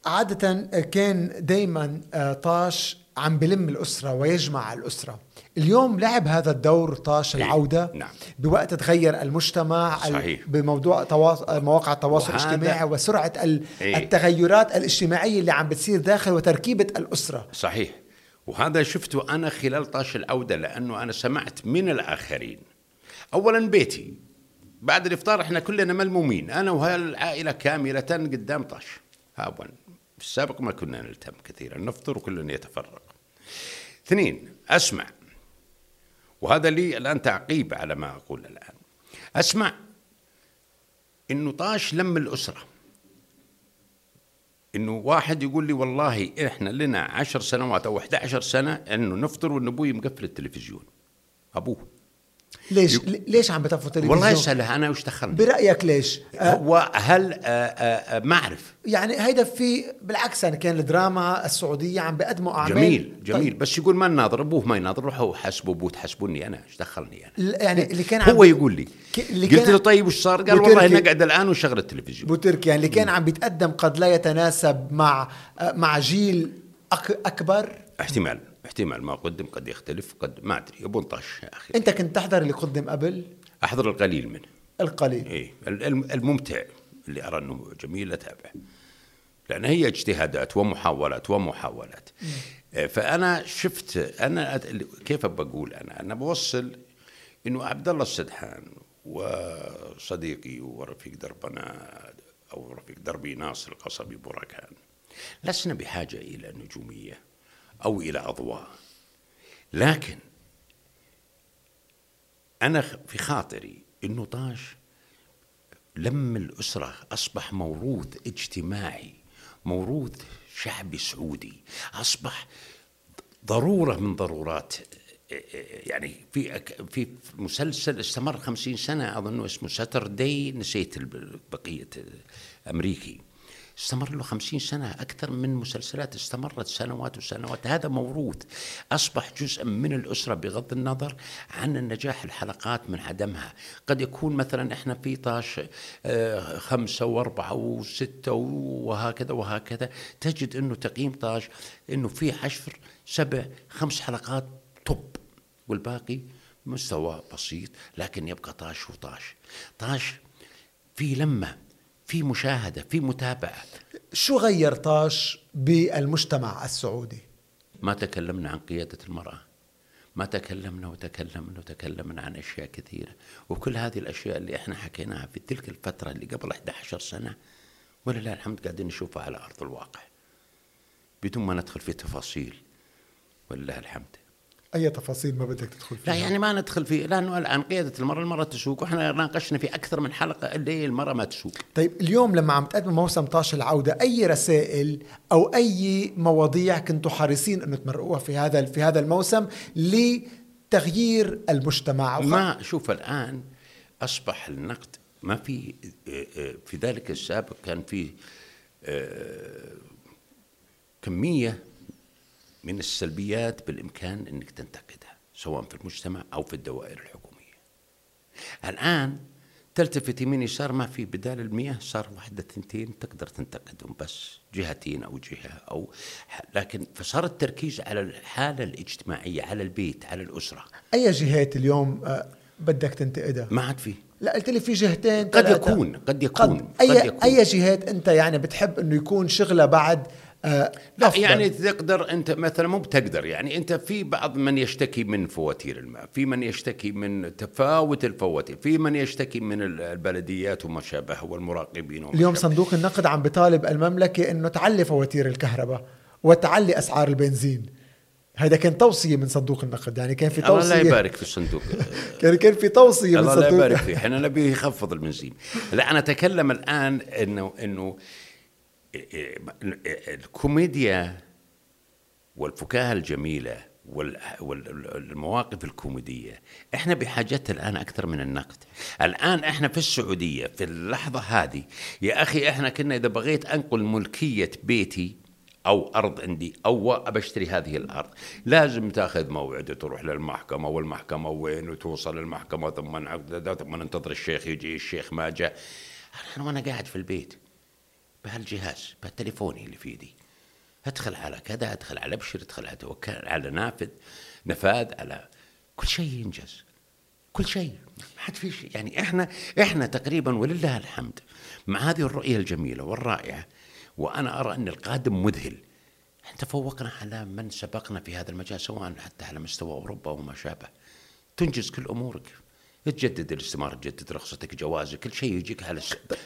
عادة كان دايما طاش عم بلم الأسرة ويجمع الأسرة اليوم لعب هذا الدور طاش إيه، العودة نعم. بوقت تغير المجتمع صحيح. بموضوع تواص... مواقع التواصل وهذا- الاجتماعي وسرعة ال... إيه. التغيرات الإجتماعية اللي عم بتصير داخل وتركيبة الأسرة صحيح وهذا شفته أنا خلال طاش العودة لأنه أنا سمعت من الآخرين. أولا بيتي. بعد الإفطار إحنا كلنا ملمومين. أنا وهالعائلة كاملة قدام طاش. هاون في السابق ما كنا نلتم كثيرا. نفطر وكلنا يتفرق اثنين. أسمع. وهذا لي الآن تعقيب على ما أقول الآن. أسمع. إنه طاش لم الأسرة. إنه واحد يقول لي والله إحنا لنا عشر سنوات أو 11 سنة إنه نفطر وإن أبوي مقفل التلفزيون. أبوه. ليش ليش عم بتفوا تلفزيون؟ والله اساله أنا وش دخلني برأيك ليش؟ آه هو هل آه، آه، آه، ما اعرف يعني هيدا في بالعكس يعني كان الدراما السعودية عم بيقدموا أعمال. جميل جميل. طيب. بس يقول ما نناظر أبوه ما يناظر روحوا حاسبوا أبوه تحاسبوني أنا إيش دخلني أنا؟ يعني اللي كان عم هو يقول لي. ك- اللي قلت له طيب وش صار؟ قال والله نقعد الآن ونشغل التلفزيون. بوتركيا يعني اللي كان عم بيتقدم قد لا يتناسب مع مع جيل أك أكبر. احتمال. احتمال ما قدم قد يختلف قد ما أدري ابو طش يا أخي. أنت كنت تحضر اللي قدم قبل؟ أحضر القليل منه. القليل. إيه الم- الممتع اللي أرى أنه جميل اتابعه لأن هي اجتهادات ومحاولات ومحاولات. آه، فأنا شفت أنا كيف بقول أنا؟ أنا بوصل إنه عبد الله السدحان وصديقي ورفيق دربنا أو رفيق دربي ناصر القصبي بركان لسنا بحاجة إلى نجومية. أو إلى أضواء. لكن أنا خ- في خاطري إنه طاش لم الأسرة أصبح موروث اجتماعي موروث شعبي سعودي. أصبح ضرورة من ضرورات يعني في في مسلسل استمر خمسين سنة أظن اسمه ساتردي نسيت بقية أمريكي. استمر له خمسين سنة أكثر من مسلسلات استمرت سنوات وسنوات. هذا موروث. أصبح جزءا من الأسرة بغض النظر عن النجاح الحلقات من عدمها. قد يكون مثلا إحنا في طاش آه، خمسة وأربعة وستة وهكذا وهكذا. تجد أنه تقييم طاش أنه في عشر سبع خمس حلقات توب والباقي مستوى بسيط لكن يبقى طاش وطاش. طاش في لمة. في مشاهدة في متابعة. شو غير طاش بالمجتمع السعودي؟ ما تكلمنا عن قيادة المرأة. ما تكلمنا وتكلمنا وتكلمنا عن أشياء كثيرة. وكل هذه الأشياء اللي إحنا حكيناها في تلك الفترة اللي قبل 11 سنة ولله الحمد قاعدين نشوفها على أرض الواقع. بدون ما ندخل في تفاصيل ولله الحمد. أي تفاصيل ما بدك تدخل فيها؟ لا يعني ما ندخل في لأنه الآن قيادة المرأة المرأة تسوق وإحنا ناقشنا في أكثر من حلقة اللي المرأة ما تسوق طيب اليوم لما عم تقدموا موسم طاش العودة أي رسائل أو أي مواضيع كنتوا حريصين أنه تمرقوها في هذا في هذا الموسم لتغيير المجتمع؟ ما شوف الآن أصبح النقد ما في في ذلك السابق كان في آه، كمية من السلبيات بالإمكان إنك تنتقدها سواء في المجتمع أو في الدوائر الحكومية. الآن تلتفت يمين يسار ما في بدال المياه صار واحدة ثنتين تقدر تنتقدهم بس جهتين أو جهة أو لكن فصار التركيز على الحالة الاجتماعية على البيت على الأسرة أي جهات اليوم آه، بدك تنتقدها ما عاد في لا قلت لي في جهتين قد. يكون قد يكون قد أي قد يكون. أي جهات أنت يعني بتحب أنه يكون شغلها بعد آه، لا أفضل. يعني تقدر أنت مثلا مو بتقدر يعني أنت في بعض من يشتكي من فواتير الماء، في من يشتكي من تفاوت الفواتير، في من يشتكي من البلديات وما شابه والمراقبين وما اليوم شابه. صندوق النقد عم بيطالب المملكة أنه تعلي فواتير الكهرباء وتعلي أسعار البنزين. هذا كان توصية من صندوق النقد يعني كان في الله لا توصية. يبارك في الصندوق. كان كان في توصية من الله لا صندوق يبارك فيه إحنا نبي يخفض البنزين. لا أنا أتكلم الآن انه إنه الكوميديا والفكاهة الجميلة وال- والمواقف الكوميدية إحنا بحاجتها الآن أكثر من النقد. الآن إحنا في السعودية في اللحظة هذه يا أخي إحنا كنا إذا بغيت أنقل ملكية بيتي أو أرض عندي أو اشتري هذه الأرض لازم تأخذ موعد وتروح للمحكمة والمحكمة وين؟ وتوصل للمحكمة ثم ثم ننتظر الشيخ يجي الشيخ ما جاء. أنا وأنا قاعد في البيت بهالجهاز بهالتليفوني اللي في يدي. أدخل على كذا أدخل على أبشر أدخل على توكل على نافذ نفاذ على كل شيء ينجز. كل شيء. ما حد في شيء. يعني إحنا إحنا تقريبا ولله الحمد مع هذه الرؤية الجميلة والرائعة وأنا أرى أن القادم مذهل. تفوقنا على من سبقنا في هذا المجال سواء حتى على مستوى أوروبا وما شابه. تنجز كل أمورك. تجدد الاستمارة تجدد رخصتك جوازك كل شيء يجيك على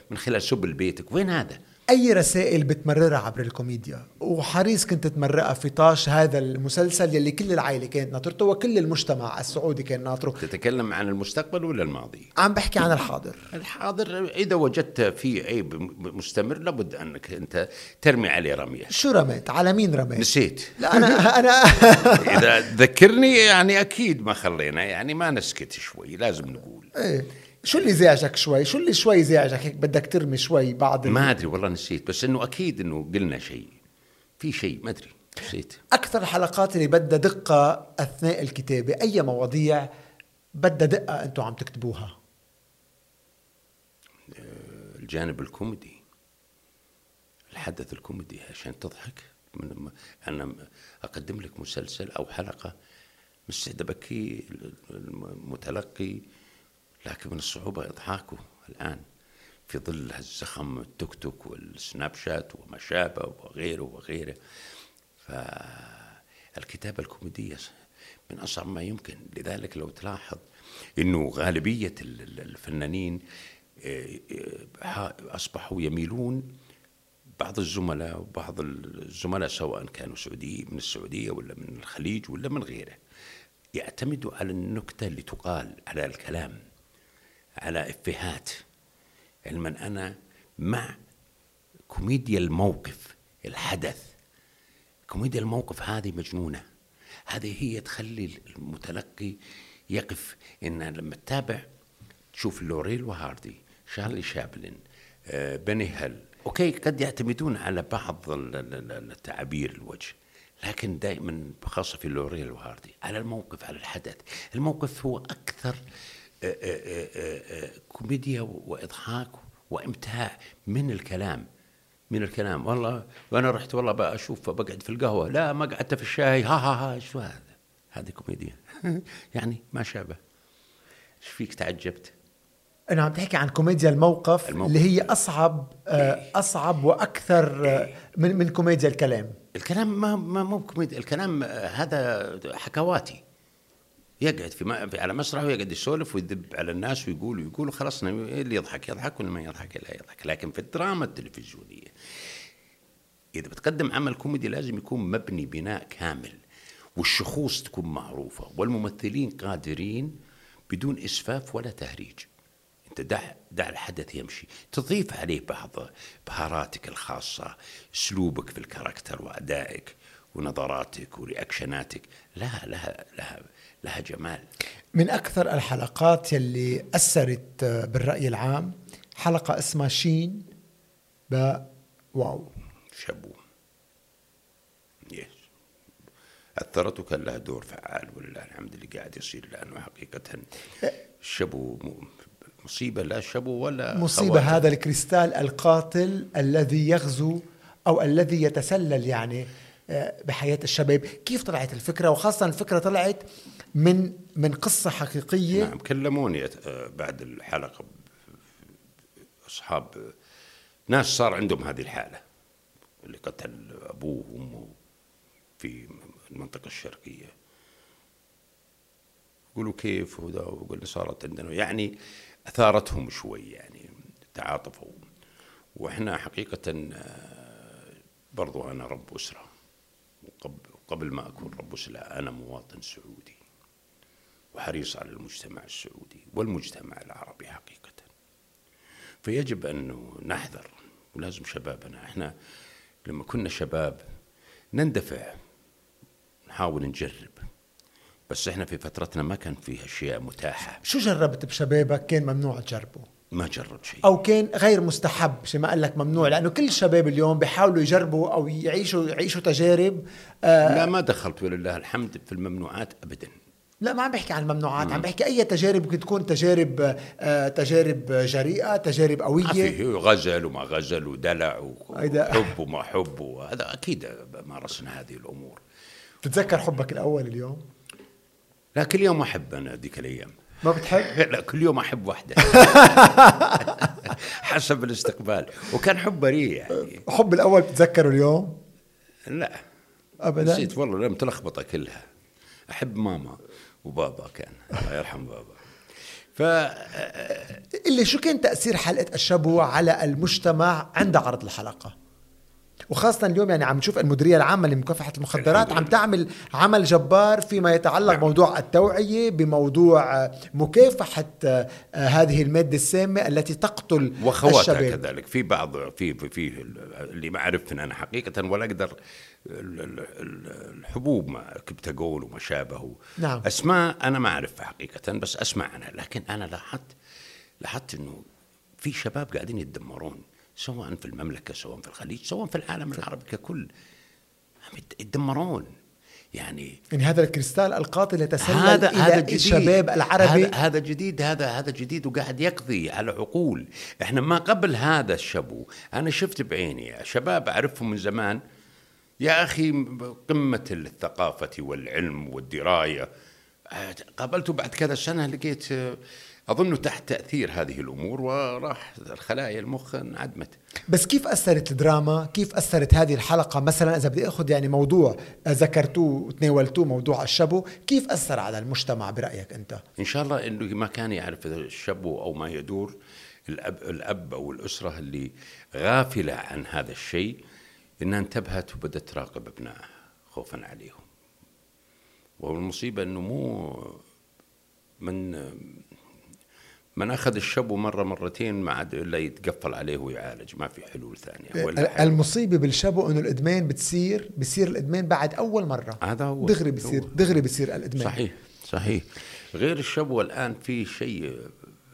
من خلال سبل بيتك وين هذا؟ أي رسائل بتمررها عبر الكوميديا؟ وحريص كنت تمرقها في طاش هذا المسلسل يلي كل العائلة كانت ناطرته وكل المجتمع السعودي كان ناطره. تتكلم عن المستقبل ولا الماضي؟ عم بحكي عن الحاضر. الحاضر إذا وجدت فيه عيب مستمر لابد أنك أنت ترمي عليه رمية. شو رميت؟ على مين رميت؟ نسيت. لا أنا أنا إذا تذكرني يعني أكيد ما خلينا يعني ما نسكت شوي لازم نقول. إيه. شو اللي زعجك شوي؟ شو اللي شوي زعجك؟ هيك بدك ترمي شوي بعض ما أدري والله نسيت بس إنه أكيد إنه قلنا شيء. في شيء ما أدري نسيت. أكثر الحلقات اللي بدها دقة أثناء الكتابة أي مواضيع بدها دقة أنتم عم تكتبوها؟ آه، الجانب الكوميدي. الحدث الكوميدي عشان تضحك. من أنا أقدم لك مسلسل أو حلقة مستعد ابكي المتلقي. لكن من الصعوبة إضحاكه الآن في ظل الزخم التيك توك والسناب شات وما شابه وغيره وغيره. فالكتابة الكوميدية من أصعب ما يمكن. لذلك لو تلاحظ أنه غالبية الفنانين آه، آه، أصبحوا يميلون بعض الزملاء وبعض الزملاء سواء كانوا سعودي من السعودية ولا من الخليج ولا من غيره يعتمدوا على النكتة اللي تقال على الكلام. على إفيهات. علما أنا مع كوميديا الموقف الحدث. كوميديا الموقف هذه مجنونة. هذه هي تخلي المتلقي يقف. إن لما تتابع تشوف لوريل وهاردي شارلي شابلن آه، بيني هيل okay قد يعتمدون على بعض التعابير الوجه لكن دائما خاصة في لوريل وهاردي على الموقف على الحدث. الموقف هو أكثر كوميديا واضحاك وإمتاع من الكلام من الكلام. والله وأنا رحت والله بقى أشوف بقعد في القهوة لا ما قعدت في الشاي ها ها ها شو هذا؟ هذه كوميديا. يعني ما شابه. إيش فيك تعجبت؟ أنا عم تحكي عن كوميديا الموقف, الموقف. اللي هي أصعب أصعب وأكثر من من كوميديا الكلام. الكلام ما ما مو كوميديا الكلام هذا حكواتي. يقعد في, في على مسرح ويقعد يسولف ويذب على الناس ويقول ويقول خلاص اللي يضحك يضحك واللي ما يضحك لا يضحك. لكن في الدراما التلفزيونية إذا بتقدم عمل كوميدي لازم يكون مبني بناء كامل والشخوص تكون معروفة والممثلين قادرين بدون إسفاف ولا تهريج. أنت دع دع الحدث يمشي. تضيف عليه بعض بهاراتك الخاصة أسلوبك في ال character وأدائك ونظراتك و reaction اتك. لها لها لها لها جمال. من أكثر الحلقات يلي أثرت بالرأي العام حلقة اسمها شين ب واو. شابو. يس. أثرت وكان لها دور فعال ولله الحمد اللي قاعد يصير لأنه حقيقة شابو مصيبة لا شابو ولا مصيبة خواجة. هذا الكريستال القاتل الذي يغزو أو الذي يتسلل يعني آه، بحياة الشباب. كيف طلعت الفكرة؟ وخاصة الفكرة طلعت من من قصة حقيقية. نعم كلموني آه، بعد الحلقة. أصحاب ناس صار عندهم هذه الحالة اللي قتل أبوه وأمه في المنطقة الشرقية. يقولوا كيف وذا؟ وقلنا صارت عندنا. يعني أثارتهم شوي يعني تعاطفوا. وإحنا حقيقة آه، برضو أنا رب أسرة. وقبل ما أكون رب أسرة أنا مواطن سعودي وحريص على المجتمع السعودي والمجتمع العربي حقيقة. فيجب أن نحذر ولازم شبابنا. إحنا لما كنا شباب نندفع نحاول نجرب. بس إحنا في فترتنا ما كان فيه أشياء متاحة. شو جربت بشبابك؟ كان ممنوع تجربه. ما جرب شيء. أو كان غير مستحب شيء ما قال لك ممنوع لأنه كل الشباب اليوم بيحاولوا يجربوا أو يعيشوا يعيشوا تجارب آه لا ما دخلت ولله الحمد في الممنوعات ابدا. لا ما عم بحكي عن الممنوعات عم بحكي أي تجارب ممكن تكون تجارب آه تجارب جريئة تجارب قوية. في غزل وما غزل ودلع وحب وما حب وهذا أكيد مارسنا هذه الأمور. تتذكر حبك الأول اليوم؟ لا كل يوم أحب أنا ذيك الأيام. ما بتحب؟ لا كل يوم أحب واحدة. حسب الاستقبال. وكان حب بريء يعني. حب الأول بتتذكره اليوم؟ لا. ابدا؟ نسيت والله لا متلخبطة كلها. أحب ماما وبابا كان. الله يرحم بابا. ف اللي شو كان تأثير حلقة الشبو على المجتمع عند عرض الحلقة؟ وخاصة اليوم يعني عم نشوف المديرية العامة لمكافحة المخدرات عم تعمل عمل جبار فيما يتعلق نعم. بموضوع التوعية بموضوع آه، مكافحة آه، هذه المادة السامة التي تقتل واخواتها الشباب. كذلك. في بعض في في, اللي ما عرفت أنا حقيقة ولا أقدر ال- ال- ال- الحبوب ما كبتاجول وما شابه. نعم. أسماء أنا ما أعرفها حقيقة بس اسمع عنها لكن أنا لاحظت لاحظت إنه في شباب قاعدين يتدمرون. سواء في المملكة سواء في الخليج سواء في العالم العربي ككل. عم يت- يتدمرون. يعني يعني هذا الكريستال القاتل يتسلل هذا إلى هذا جديد. الشباب العربي. هذا, هذا جديد هذا هذا جديد وقاعد يقضي على عقول. إحنا ما قبل هذا الشبو. أنا شفت بعيني شباب أعرفهم من زمان. يا أخي قمة الثقافة والعلم والدراية. قابلته بعد كذا سنة لقيت اظنه تحت تأثير هذه الأمور وراح الخلايا المخ انعدمت. بس كيف أثرت الدراما؟ كيف أثرت هذه الحلقة؟ مثلا إذا بدي أخذ يعني موضوع ذكرتوه وتناولتوه موضوع الشبو كيف أثر على المجتمع برأيك أنت؟ إن شاء الله إنه ما كان يعرف الشبو أو ما يدور الأب الأب أو الأسرة اللي غافلة عن هذا الشيء إنها انتبهت وبدأت تراقب أبنائها خوفا عليهم. والمصيبة إنه مو من من أخذ الشبو مرة مرتين ما عاد الا يتقفل عليه ويعالج ما في حلول ثانية. ولا. المصيبة بالشبو انه الإدمان بتصير بصير الإدمان بعد أول مرة. هذا هو. دغري بصير. دغري بصير الإدمان. صحيح صحيح. غير الشبوة الآن في شيء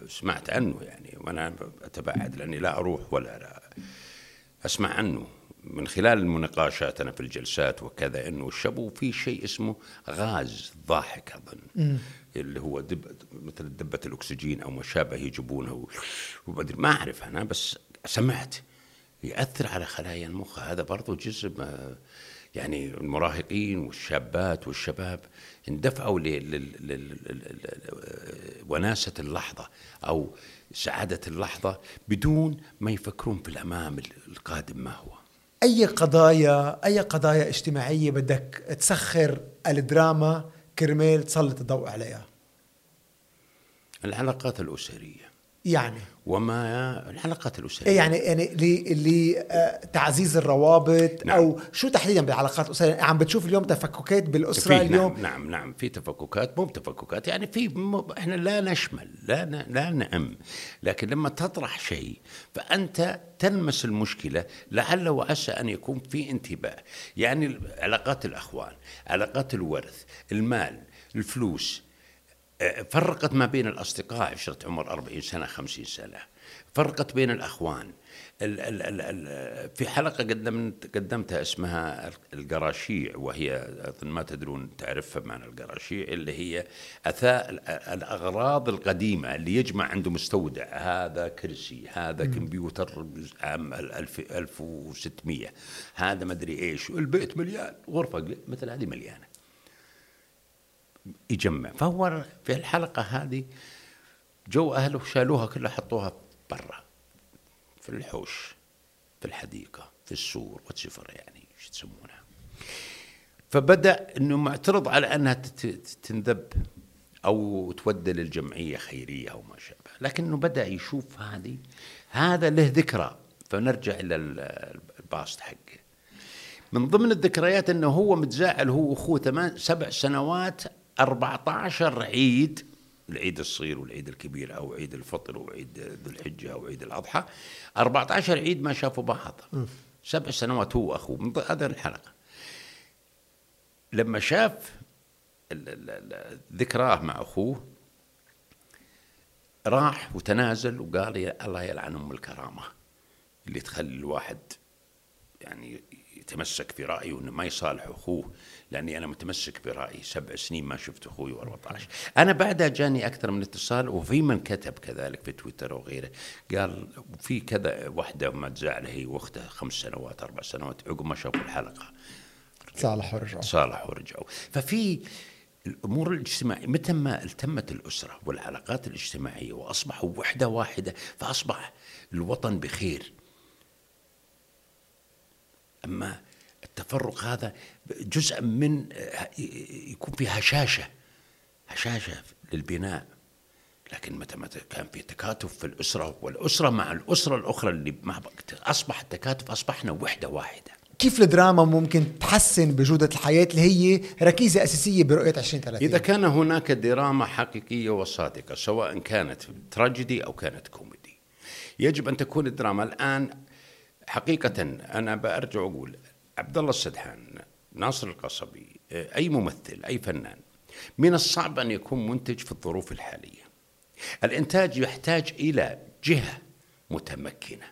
سمعت عنه يعني وأنا أتباعد لأني لا أروح ولا لا أسمع عنه. من خلال المناقشات أنا في الجلسات وكذا أنه الشبو في شيء اسمه غاز ضاحك أظن. اللي هو دب مثل دبة الأكسجين أو ما شابه يجيبونه ومدري ما أعرف أنا بس سمعت يأثر على خلايا المخ. هذا برضو جزء ما يعني المراهقين والشابات والشباب اندفعوا لوناسة اللحظة أو سعادة اللحظة بدون ما يفكرون في الأمام القادم ما هو. أي قضايا أي قضايا اجتماعية بدك تسخر الدراما كرمال تسلط الضوء عليها. العلاقات الأسرية. يعني. وما العلاقات الأسرية؟ إيه يعني يعني لتعزيز الروابط نعم. أو شو تحديدا بالعلاقات الأسرية؟ عم بتشوف اليوم تفككات بالأسرة في اليوم؟ نعم نعم نعم في تفككات مو تفككات يعني في مو إحنا لا نشمل لا ن- لا نأم لكن لما تطرح شيء فأنت تلمس المشكلة لعل وعسى أن يكون في انتباه. يعني علاقات الأخوان علاقات الورث المال الفلوس آه، فرقت ما بين الأصدقاء عشرة عمر أربعين سنة خمسين سنة. فرقت بين الأخوان. ال ال ال ال في حلقة قدمت قدمتها اسمها القراشيع وهي أظن ما تدرون تعرفها معنى القراشيع اللي هي أثاء ال- الأغراض القديمة اللي يجمع عنده مستودع. هذا كرسي هذا كمبيوتر عام 1000 1600 هذا مدري إيش. البيت مليان غرفة مثل هذه مليانة. يجمع. فهو في الحلقة هذه جو أهله شالوها كلها حطوها برا في الحوش في الحديقة في السور واتسفر يعني إيش تسمونها فبدأ أنه معترض على أنها تت- تنذب أو تودى للجمعية خيرية أو ما شابه. لكنه بدأ يشوف هذه هذا له ذكرى. فنرجع إلى ال- ال past حقه من ضمن الذكريات إنه هو متزاعل هو وأخوه ثمان سبع سنوات 14 عيد العيد الصغير والعيد الكبير أو عيد الفطر وعيد ذو الحجة أو عيد الأضحى 14 عيد ما شافوا بعض. سبع سنوات هو واخوه من هذا الحلقة. لما شاف ذكراه مع أخوه راح وتنازل وقال يا الله يلعن أم الكرامة اللي تخلي الواحد يعني يتمسك في رايه إنه ما يصالح أخوه لأني أنا متمسك برايي سبع سنين ما شفت أخوي و14 أنا بعدها جاني أكثر من اتصال وفي من كتب كذلك في تويتر وغيره. قال في كذا واحدة ما تزعل هي وأختها خمس سنوات أربع سنوات عقب ما شافوا الحلقة. صالح ورجعوا. صالحوا ورجعوا. ففي الأمور الاجتماعية متى ما التمت الأسرة والعلاقات الاجتماعية وأصبحوا وحدة واحدة فأصبح الوطن بخير. أما التفرق هذا جزء من يكون في هشاشة هشاشة للبناء. لكن متى متى كان في تكاتف في الأسرة والأسرة مع الأسرة الأخرى اللي مع أصبح التكاتف أصبحنا وحدة واحدة. كيف الدراما ممكن تحسن بجودة الحياة اللي هي ركيزة أساسية برؤية 2030 إذا كان هناك دراما حقيقية وصادقة سواء كانت تراجيدي أو كانت كوميدي يجب أن تكون الدراما الآن حقيقة أنا برجع أقول عبد الله السدحان ناصر القصبي أي ممثل أي فنان من الصعب أن يكون منتج في الظروف الحالية. الإنتاج يحتاج إلى جهة متمكنة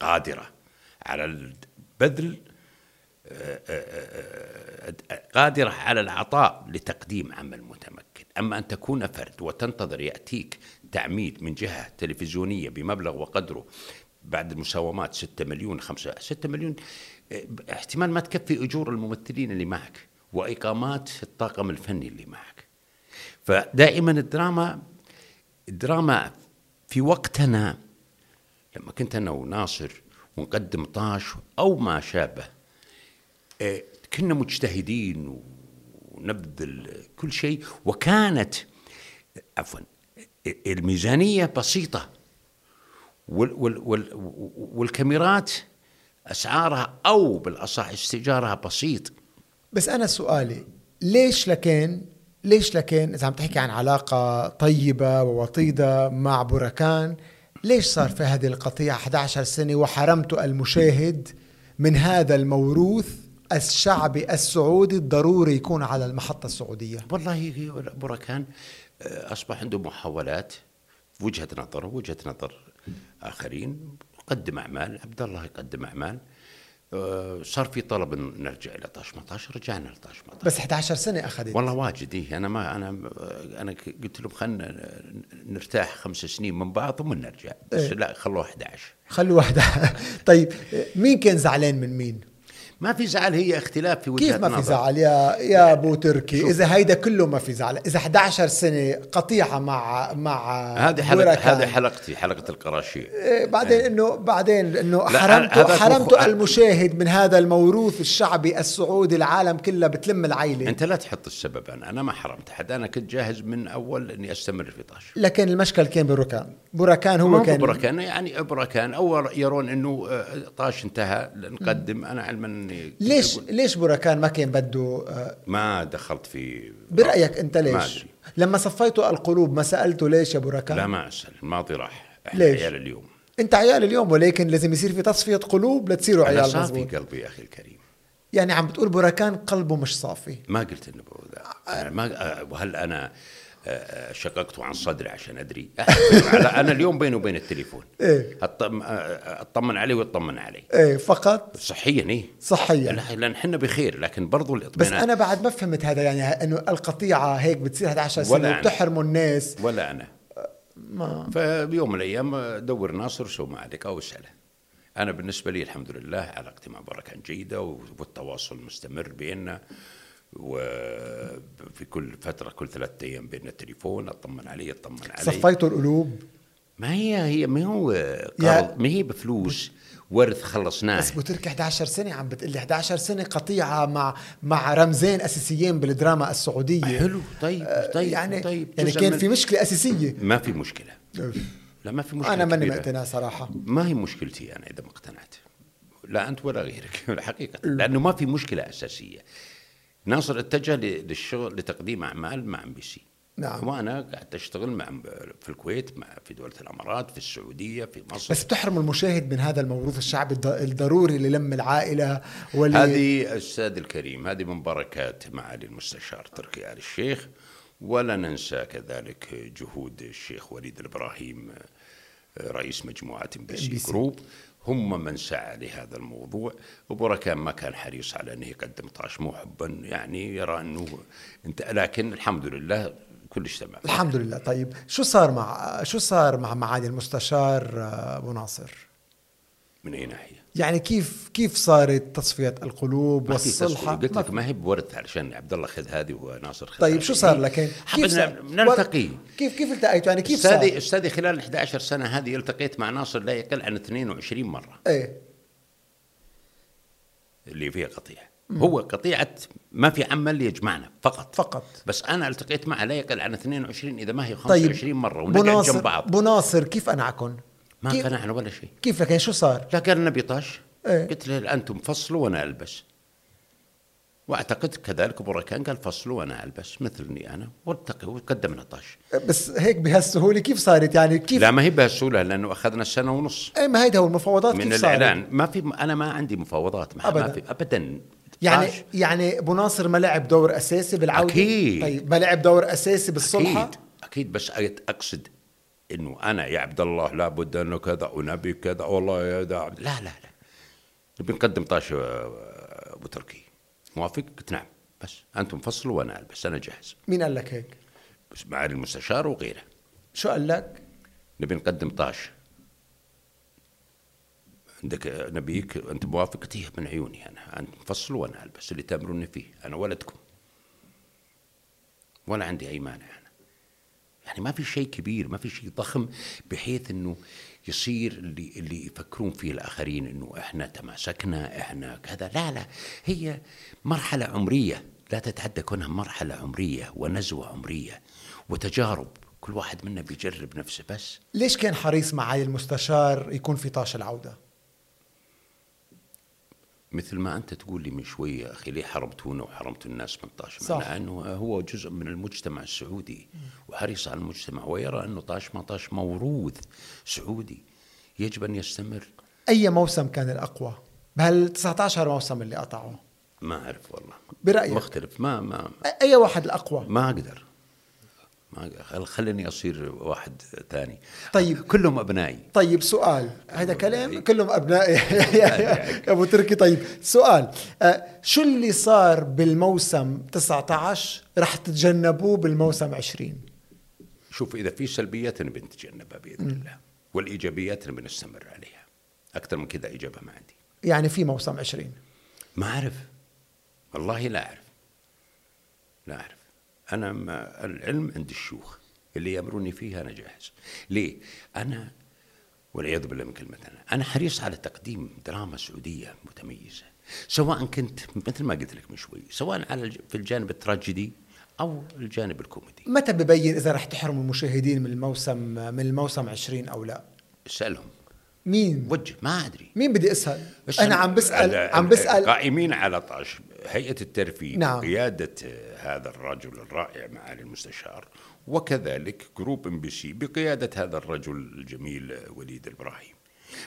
قادرة على البذل قادرة على العطاء لتقديم عمل متمكن. أما أن تكون فرد وتنتظر يأتيك تعميد من جهة تلفزيونية بمبلغ وقدره بعد المساومات 6 مليون 5 6 مليون احتمال ما تكفي أجور الممثلين اللي معك وإقامات الطاقم الفني اللي معك. فدائما الدراما الدراما في وقتنا لما كنت أنا وناصر ونقدم طاش أو ما شابه آه، كنا مجتهدين ونبذل كل شيء وكانت عفوا الميزانية بسيطة. وال وال وال والكاميرات أسعارها أو بالأصح استئجارها بسيط. بس أنا سؤالي ليش لكن ليش لكن إذا عم تحكي عن علاقة طيبة ووطيدة مع بركان ليش صار في هذه القطيعة 11 سنة وحرمت المشاهد من هذا الموروث الشعبي السعودي الضروري يكون على المحطة السعودية؟ والله بركان أصبح عنده محاولات وجهة نظر وجهة نظر آخرين قدم أعمال عبد الله يقدم أعمال. آه، صار في طلب نرجع إلى طاش مطاش رجعنا لطاش مطاش بس 11 سنة أخذت. والله واجد إيه أنا ما أنا أنا قلت لهم خلينا نرتاح خمس سنين من بعض ثم نرجع. بس إيه؟ لا خلوه 11 خلوه 11 طيب مين كان زعلان من مين؟ ما في زعل هي اختلاف في وجهة كيف ما في زعل؟ يا يا أبو تركي إذا هيدا كله ما في زعل. إذا 11 سنة قطيعة مع مع هذه حلقه هذه حلقتي حلقة القراشي إيه بعدين انه بعدين إنه حرمت حرمت المشاهد من هذا الموروث الشعبي السعودي العالم كله بتلم العيلة. أنت لا تحط السبب أنا. أنا ما حرمت حد. أنا كنت جاهز من أول إني أستمر في طاش. لكن المشكل كان بركان بركان هو كان بركان يعني بركان أو يرون إنه آه، طاش انتهى نقدم. أنا علما يعني ليش ليش بوراكان ما كان بده آه ما دخلت في برأيك أنت ليش؟ لما صفيتوا القلوب ما سالته ليش يا بوراكان؟ لا ما أسأل الماضي راح. ليش؟ عيال اليوم. أنت عيال اليوم ولكن لازم يصير في تصفية قلوب لتصيروا عيال أنا صافي قلبي يا أخي الكريم. يعني عم بتقول بوراكان قلبه مش صافي. ما قلت إنه ما وهل أنا شققت عن صدري عشان أدري. أنا اليوم بيني وبين التليفون. إيه. أطمن عليه ويطمن علي إيه فقط؟ صحيا إيه. صحيا. لأن إحنا بخير لكن برضو الاطمئنان. بس أنا بعد ما فهمت هذا يعني إنه القطيعة هيك بتصير 11 سنه وبتحرموا الناس. ولا أنا. ما. فبيوم من الأيام دور ناصر شو ما عليك أو اساله أنا بالنسبة لي الحمد لله علاقتي مع بركان جيدة والتواصل مستمر بيننا. وفي كل فترة كل ثلاثة أيام بين التليفون أطمن عليه أطمن عليه. صفيتوا القلوب ما هي هي ما هو قرض؟ ما هي بفلوس؟ ورث خلصناه. بس بتركي 11 سنة عم بتقلي. 11 سنة قطيعة مع مع رمزين أساسيين بالدراما السعودية. حلو. طيب آه، طيب يعني طيب. يعني كان في مشكلة أساسية. ما في مشكلة. لا ما في مشكلة أنا ماني مقتنع صراحة. ما هي مشكلتي أنا إذا ما اقتنعت. لا أنت ولا غيرك. الحقيقة لأنه ما في مشكلة أساسية. ناصر اتجه للشغل لتقديم أعمال مع MBC. نعم. وأنا قعدت أشتغل مع في الكويت مع في دولة الإمارات في السعودية في مصر. بس بتحرم المشاهد من هذا الموروث الشعبي الضروري للم العائلة ولي هذه أستاذ الكريم هذه من بركات معالي المستشار تركي آل الشيخ. ولا ننسى كذلك جهود الشيخ وليد الابراهيم رئيس مجموعة MBC group هم من سعى لهذا الموضوع. وبركان ما كان حريص على أنه يقدم طاش مو حبا يعني يرى أنه أنت لكن الحمد لله كلش تمام الحمد لله. طيب شو صار مع شو صار مع معالي المستشار ابو ناصر؟ من أي ناحية؟ يعني كيف كيف صارت تصفية القلوب. والصلحة؟ قلت لك. ما هي بورث علشان عبد الله خذ هذه وناصر خذ طيب. شو صار لكن حبينا صار- نلتقي. كيف كيف التقيتوا يعني كيف صار؟ أستاذي استاذي خلال 11 سنة هذه التقيت مع ناصر لا يقل عن 22 مرة. إيه. اللي فيها قطيع. هو قطيعة ما في عمل يجمعنا فقط. فقط. بس أنا التقيت معه لا يقل عن 22 إذا ما هي 25 طيب مرة ونقعد جنب بعض. بناصر كيف انعكم؟ ما كيف قنعنا ولا شيء. كيف لكن شو صار؟ لا قال النبي طاش. إيه. قلت له أنتم فصلوا وأنا ألبس. وأعتقد كذلك بركان قال فصلوا وأنا ألبس مثلني أنا. والتقي وقدمنا طاش. بس هيك بهالسهولة كيف صارت؟ يعني كيف لا ما هي بهالسهولة لأنه أخذنا سنة ونص. إيه ما هيدا هو المفاوضات من كيف صارت؟ الاعلان ما في أنا ما عندي مفاوضات مع أبداً. ما في ابدا. يعني طاش. يعني أبو ناصر ما لعب دور أساسي بالعودة؟ أكيد. طيب ما لعب دور أساسي بالصلحة؟ أكيد. أكيد بس أقصد إنه أنا يا عبد الله لابد أنه كذا ونبي كذا والله يا دا عبد لا لا لا. نبي نقدم طاش آه، أبو تركي. موافق؟ قلت نعم. بس أنتم فصلوا وأنا ألبس أنا جاهز. مين قال لك هيك؟ بس معالي المستشار وغيره. شو قال لك؟ نبي نقدم طاش. عندك نبيك؟ أنت موافق؟ قلت إيه من عيوني أنا. أنتم فصلوا وأنا ألبس اللي تأمروني فيه أنا ولدكم. ولا عندي أي مانع. يعني ما في شيء كبير ما في شيء ضخم بحيث إنه يصير اللي اللي يفكرون فيه الآخرين إنه إحنا تماسكنا إحنا كذا. لا لا. هي مرحلة عمرية. لا تتعدى كونها مرحلة عمرية ونزوة عمرية وتجارب. كل واحد منا بيجرب نفسه بس. ليش كان حريص معالي المستشار يكون في طاش العودة؟ مثل ما أنت تقول لي من شوية أخي ليه حرمتونا وحرمتوا الناس من طاش صح. مع انه هو جزء من المجتمع السعودي وحريص على المجتمع ويرى أنه طاش ما طاش موروث سعودي يجب أن يستمر أي موسم كان الأقوى؟ بهال 19 موسم اللي قطعوا ما أعرف والله برأيك؟ مختلف ما ما أي واحد الأقوى؟ ما أقدر ما أقدر. خل- خليني أصير واحد ثاني. طيب. كلهم أبنائي. طيب سؤال. هذا كلام كلهم أبنائي. يا أبو تركي طيب. سؤال. آه، شو اللي صار بالموسم 19 رح تتجنبوه بالموسم 20 شوف إذا في سلبيات نبي نتجنبها بإذن الله والإيجابيات نبي نستمر عليها. أكثر من كذا إجابة ما عندي. يعني في موسم 20 ما أعرف. والله لا أعرف. لا أعرف. أنا ما العلم عند الشيوخ اللي يأمروني فيه أنا جاهز. ليه؟ أنا والعياذ بالله من كلمة أنا أنا حريص على تقديم دراما سعودية متميزة سواء كنت مثل ما قلت لك من شوي سواء على في الجانب التراجيدي أو الجانب الكوميدي. متى ببين إذا رح تحرموا المشاهدين من الموسم من الموسم 20 أو لا؟ اسألهم مين؟ وجه ما أدري. مين بدي أسأل؟ أنا عم بسال ال- عم بسال قائمين على طاش هيئة الترفيه نعم. بقيادة هذا الرجل الرائع معالي المستشار وكذلك group MBC بقيادة هذا الرجل الجميل وليد الإبراهيم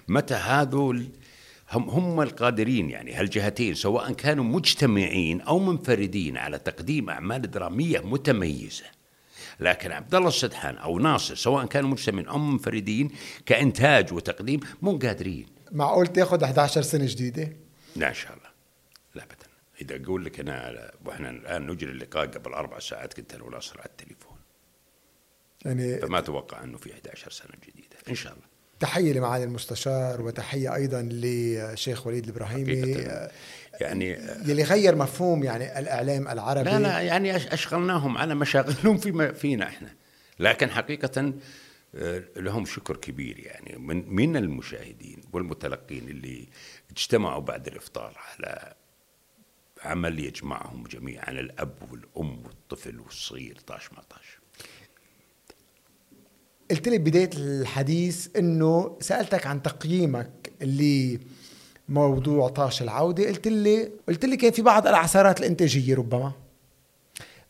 متى هذول؟ هم هم القادرين يعني هالجهتين سواء كانوا مجتمعين أو منفردين على تقديم أعمال درامية متميزة. لكن عبد الله السدحان أو ناصر سواء كانوا مجتمعين أو منفردين كإنتاج وتقديم مو قادرين. معقول تأخذ 11 سنة جديدة؟ لا إن شاء الله. إذا أقول لك أنا وإحنا الآن نجري اللقاء قبل أربع ساعات كنت أنا وناصر على التليفون. يعني فما أتوقع إنه في 11 سنة جديدة إن شاء الله. تحية لمعالي المستشار وتحية أيضا لشيخ وليد الإبراهيمي. آه، يعني يلي غير مفهوم يعني الإعلام العربي. لا لا يعني أشغلناهم على مشاغلهم فيما فينا إحنا. لكن حقيقة آه، لهم شكر كبير يعني. من من المشاهدين والمتلقين اللي اجتمعوا بعد الإفطار على عمل يجمعهم جميعا الأب والأم والطفل والصغير طاش ما طاش. قلت لي بداية الحديث إنه سألتك عن تقييمك لموضوع طاش العودة. قلت لي قلت لي كان في بعض العثرات الإنتاجية ربما.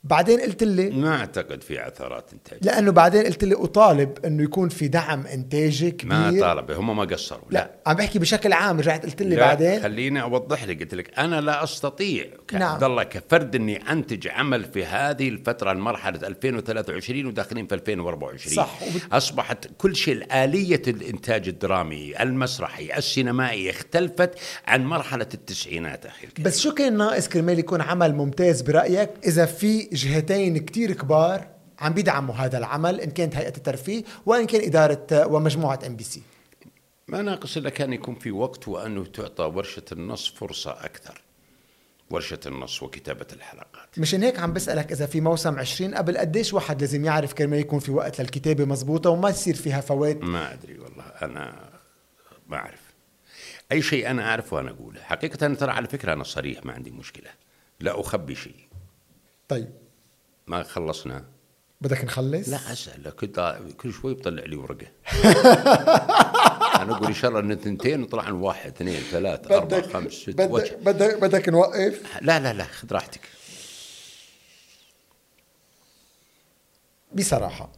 بعدين قلت لي ما أعتقد في عثرات إنتاج. لأنه بعدين قلت لي أطالب إنه يكون في دعم إنتاجي كبير. ما طالب هم ما قصروا لا عم بحكي بشكل عام رجعت قلت لي لا بعدين. خليني أوضح لك قلت لك أنا لا أستطيع كعبد نعم. الله كفرد إني أنتج عمل في هذه الفترة المرحلة 2023 وداخلين في 2024 صح، وبت- أصبحت كل شيء آلية الإنتاج الدرامي المسرحي السينمائي اختلفت عن مرحلة التسعينات أخي الكريم. بس شو كان ناقص كرمال يكون عمل ممتاز برأيك؟ إذا في جهتين كتير كبار عم بيدعموا هذا العمل إن كانت هيئة الترفيه وإن كان إدارة ومجموعة MBC ما ناقص إلا كان يكون في وقت وأنه تعطى ورشة النص فرصة أكثر. ورشة النص وكتابة الحلقات. مشان هيك عم بسألك إذا في موسم 20 قبل قديش واحد لازم يعرف كرمال يكون في وقت للكتابة مزبوطة وما يصير فيها فوات ما أدري والله أنا ما أعرف. أي شيء أنا أعرفه أنا أقوله. حقيقة أنا ترى على فكرة أنا صريح ما عندي مشكلة. لا أخبي شيء. طيب. ما خلصنا. بدك نخلص؟ لا اسال كنت كل شوي بطلع لي ورقة. أنا أقول إن شاء الله إن ثنتين وطلع عن واحد اثنين ثلاثة أربعة بدك خمس ست بدك بدك بدك نوقف؟ لا لا لا خذ راحتك. بصراحة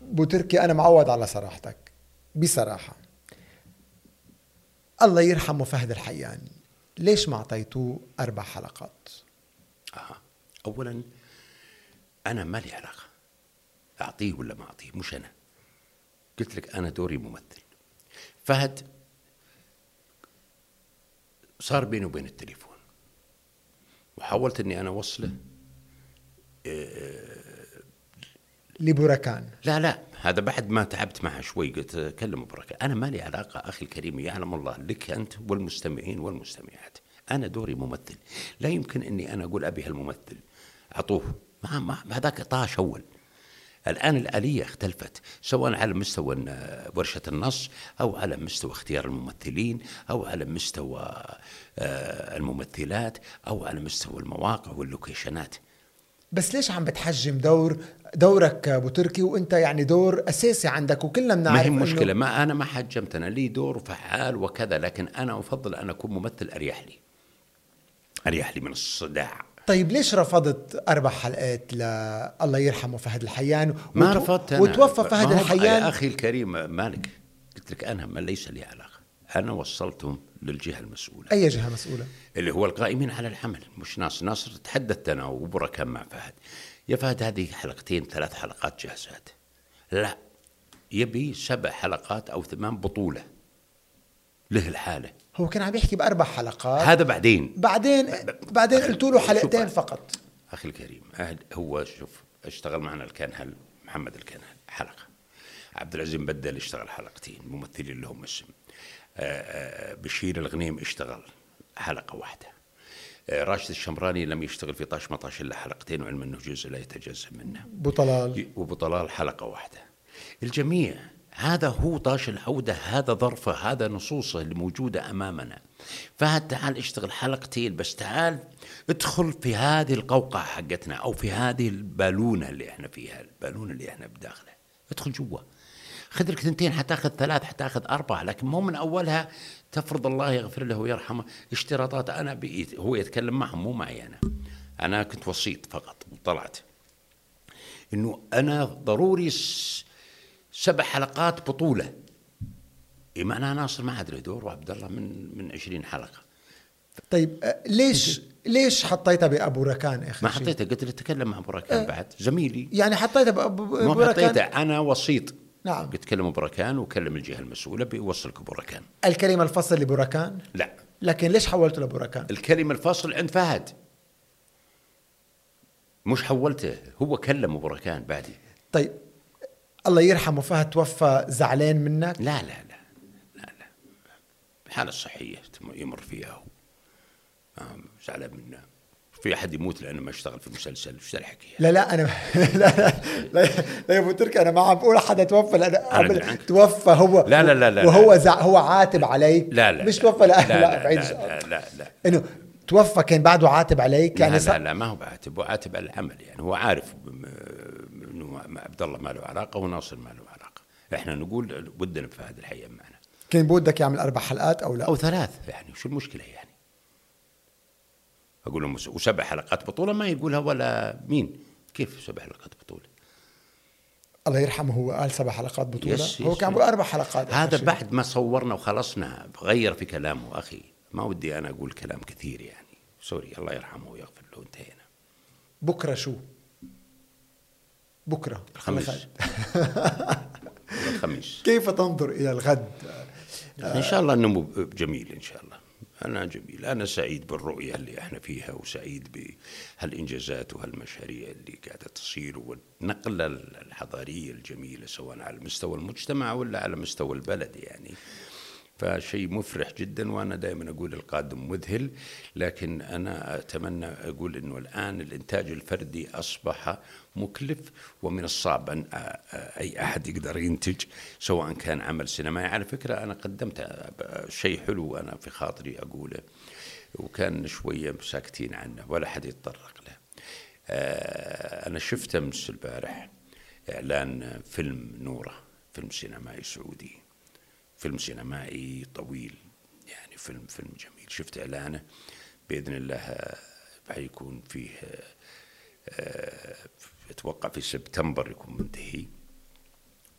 بوتركي أنا معود على صراحتك. بصراحة الله يرحمه فهد الحياني. ليش ما أعطيتوه أربع حلقات؟ آه. اولا أنا ما لي علاقة؟ أعطيه ولا ما أعطيه؟ مش أنا. قلت لك أنا دوري ممثل. فهد صار بيني وبين التليفون. وحاولت إني أنا أوصله لبركان. لا لا هذا بعد ما تعبت معها شوي قلت كلم بركة. أنا ما لي علاقة أخي الكريم يعلم الله لك أنت والمستمعين والمستمعات. أنا دوري ممثل. لا يمكن أني أنا أقول أبي هالممثل. أعطوه. ما ما هذاك طاش أول. الآن الآلية اختلفت سواء على مستوى ورشة النص أو على مستوى اختيار الممثلين أو على مستوى آه، الممثلات أو على مستوى المواقع واللوكيشنات. بس ليش عم بتحجم دور دورك أبو تركي وأنت يعني دور أساسي عندك وكلنا ما بنعرف هي إنه- مشكلة ما أنا ما حجمت أنا لي دور فعال وكذا لكن أنا أفضل أن أكون ممثل أريح لي. أريح لي من الصداع. طيب ليش رفضت أربع حلقات ل الله يرحمه فهد الحيان؟ ما وتو- رفضت أنا. وتوفى ما فهد الحيان. أخي الكريم مالك؟ قلت لك أنا ما ليس لي علاقة. أنا وصلتهم للجهة المسؤولة. أي جهة مسؤولة؟ اللي هو القائمين على العمل مش ناس. ناصر تحدثت أنا وبركان مع فهد. يا فهد هذه حلقتين ثلاث حلقات جاهزات لا يبي سبع حلقات أو ثمان بطولة. له الحالة. هو كان عم يحكي بأربع حلقات. هذا بعدين. بعدين بعدين قلت له حلقتين فقط. أخي الكريم هو شوف اشتغل معنا الكنهل محمد الكنهل حلقة. عبد العزيز بدل اشتغل حلقتين ممثلين لهم اسم. آه، آه، بشير الغنيم اشتغل حلقة واحدة. آه، راشد الشمراني لم يشتغل في طاش مطاش إلا حلقتين وعلم أنه جزء لا يتجزأ منه. بطلال وبطلال حلقة واحدة. الجميع هذا هو طاش العودة هذا ظرفه هذا نصوصه اللي موجودة أمامنا. فهد تعال اشتغل حلقتين بس تعال ادخل في هذه القوقعة حقتنا أو في هذه البالونة اللي إحنا فيها البالونة اللي إحنا بداخله. ادخل جوا. خذ لك ثنتين حتاخذ ثلاث حتاخذ أربعة لكن مو من أولها تفرض الله يغفر له ويرحمه اشتراطات أنا بإيد هو يتكلم معهم مو معي أنا. أنا كنت وسيط فقط وطلعت. إنه أنا ضروري سبع حلقات بطولة. إيه معناها ناصر ما عاد له دور وعبد الله من من 20 حلقة. طيب آه، ليش ليش حطيتها بأبو ركان اخر ما شيء؟ حطيته قلت له تكلم مع بركان بعد زميلي. يعني حطيتها بابو ما أبو حطيته ركان؟ أنا وسيط. نعم. قلت كلموا بركان وكلم الجهة المسؤولة بيوصلك بركان الكلمة الفصل لبركان لا. لكن ليش حولته لبركان؟ الكلمة الفصل عند فهد. مش حولته هو كلم بركان بعدي. طيب الله يرحمه فهد توفى زعلان منك لا لا لا لا لا الحالة الصحية تم- يمر فيها هو آه، زعلان منه في أحد يموت لأنه ما اشتغل في المسلسل إيش الحكي لا لا أنا لا لا لا, لا يا ابو تركي أنا ما عم بقول حدا توفى قبل عنك. توفى هو لا لا لا لا وهو لا. زع هو عاتب عليك لا لا مش لا توفى لا لا لا, لا بعيد لا. لا, لا, لا. انه توفى كان بعده عاتب عليك يعني لا, لا لا ما هو بعاتب هو عاتب على العمل يعني هو عارف عبد الله ما له علاقة وناصر ما له علاقة. إحنا نقول ودنا بفهد الحقيقة معنا. كان بودك يعمل أربع حلقات أو لا؟ أو ثلاث. يعني شو المشكلة يعني؟ أقول لهم وس- وسبع حلقات بطولة ما يقولها ولا مين. كيف سبع حلقات بطولة؟ الله يرحمه هو قال سبع حلقات بطولة؟ يس- هو كان بيقول أربع حلقات. هذا. بعد ما صورنا وخلصنا غير في كلامه أخي. ما ودي أنا أقول كلام كثير يعني. sorry الله يرحمه ويغفر له انتهينا. بكرة شو؟ بكرة الخميس. الخميس. كيف تنظر إلى الغد؟ إن شاء الله انه مو- جميل إن شاء الله. أنا جميل. أنا سعيد بالرؤية اللي إحنا فيها وسعيد بهالإنجازات وهالمشاريع اللي قاعدة تصير والنقلة الحضارية الجميلة سواء على مستوى المجتمع ولا على مستوى البلد يعني. فشيء مفرح جدا وأنا دائما أقول القادم مذهل. لكن أنا أتمنى أقول إنه الآن الإنتاج الفردي أصبح مكلف ومن الصعب أن أي أحد يقدر ينتج سواء كان عمل سينمائي. على فكرة أنا قدمت شيء حلو أنا في خاطري أقوله وكان شوية ساكتين عنه ولا حد يتطرق له. أنا شفت أمس البارح إعلان فيلم نورة فيلم سينمائي سعودي. فيلم سينمائي طويل يعني فيلم فيلم جميل. شفت إعلانه بإذن الله حيكون فيه أتوقع في سبتمبر يكون منتهي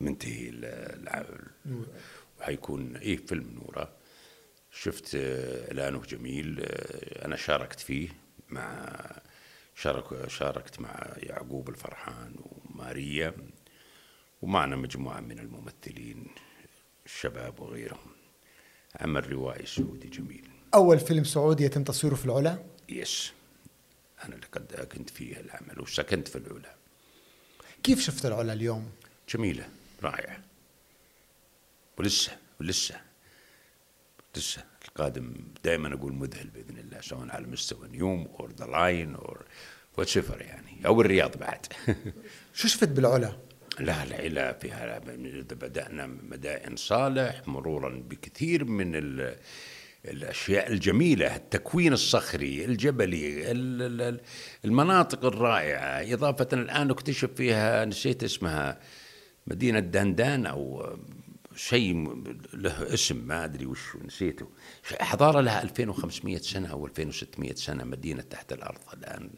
منتهي وحيكون إيه فيلم نورة. شفت إعلانه جميل أنا شاركت فيه مع شارك شاركت مع يعقوب الفرحان وماريا ومعنا مجموعة من الممثلين. الشباب وغيرهم. عمل روائي سعودي جميل. أول فيلم سعودي يتم تصويره في العلا؟ yes. أنا اللي قد كنت فيه العمل وسكنت في العلا. كيف شفت العلا اليوم؟ جميلة رائعة. ولسه ولسه لسه. القادم دائما أقول مذهل بإذن الله سواء على مستوى نيوم أو The Line أو what يعني أو الرياض بعد. شو شفت بالعلا؟ لا العلا فيها. بدأنا مدائن صالح مرورا بكثير من الأشياء الجميلة التكوين الصخري الجبلي المناطق الرائعة. إضافة الآن اكتشف فيها نسيت اسمها مدينة دندان أو شيء له اسم ما أدري وش نسيته. حضارة لها 2500 سنة أو 2600 سنة مدينة تحت الأرض الآن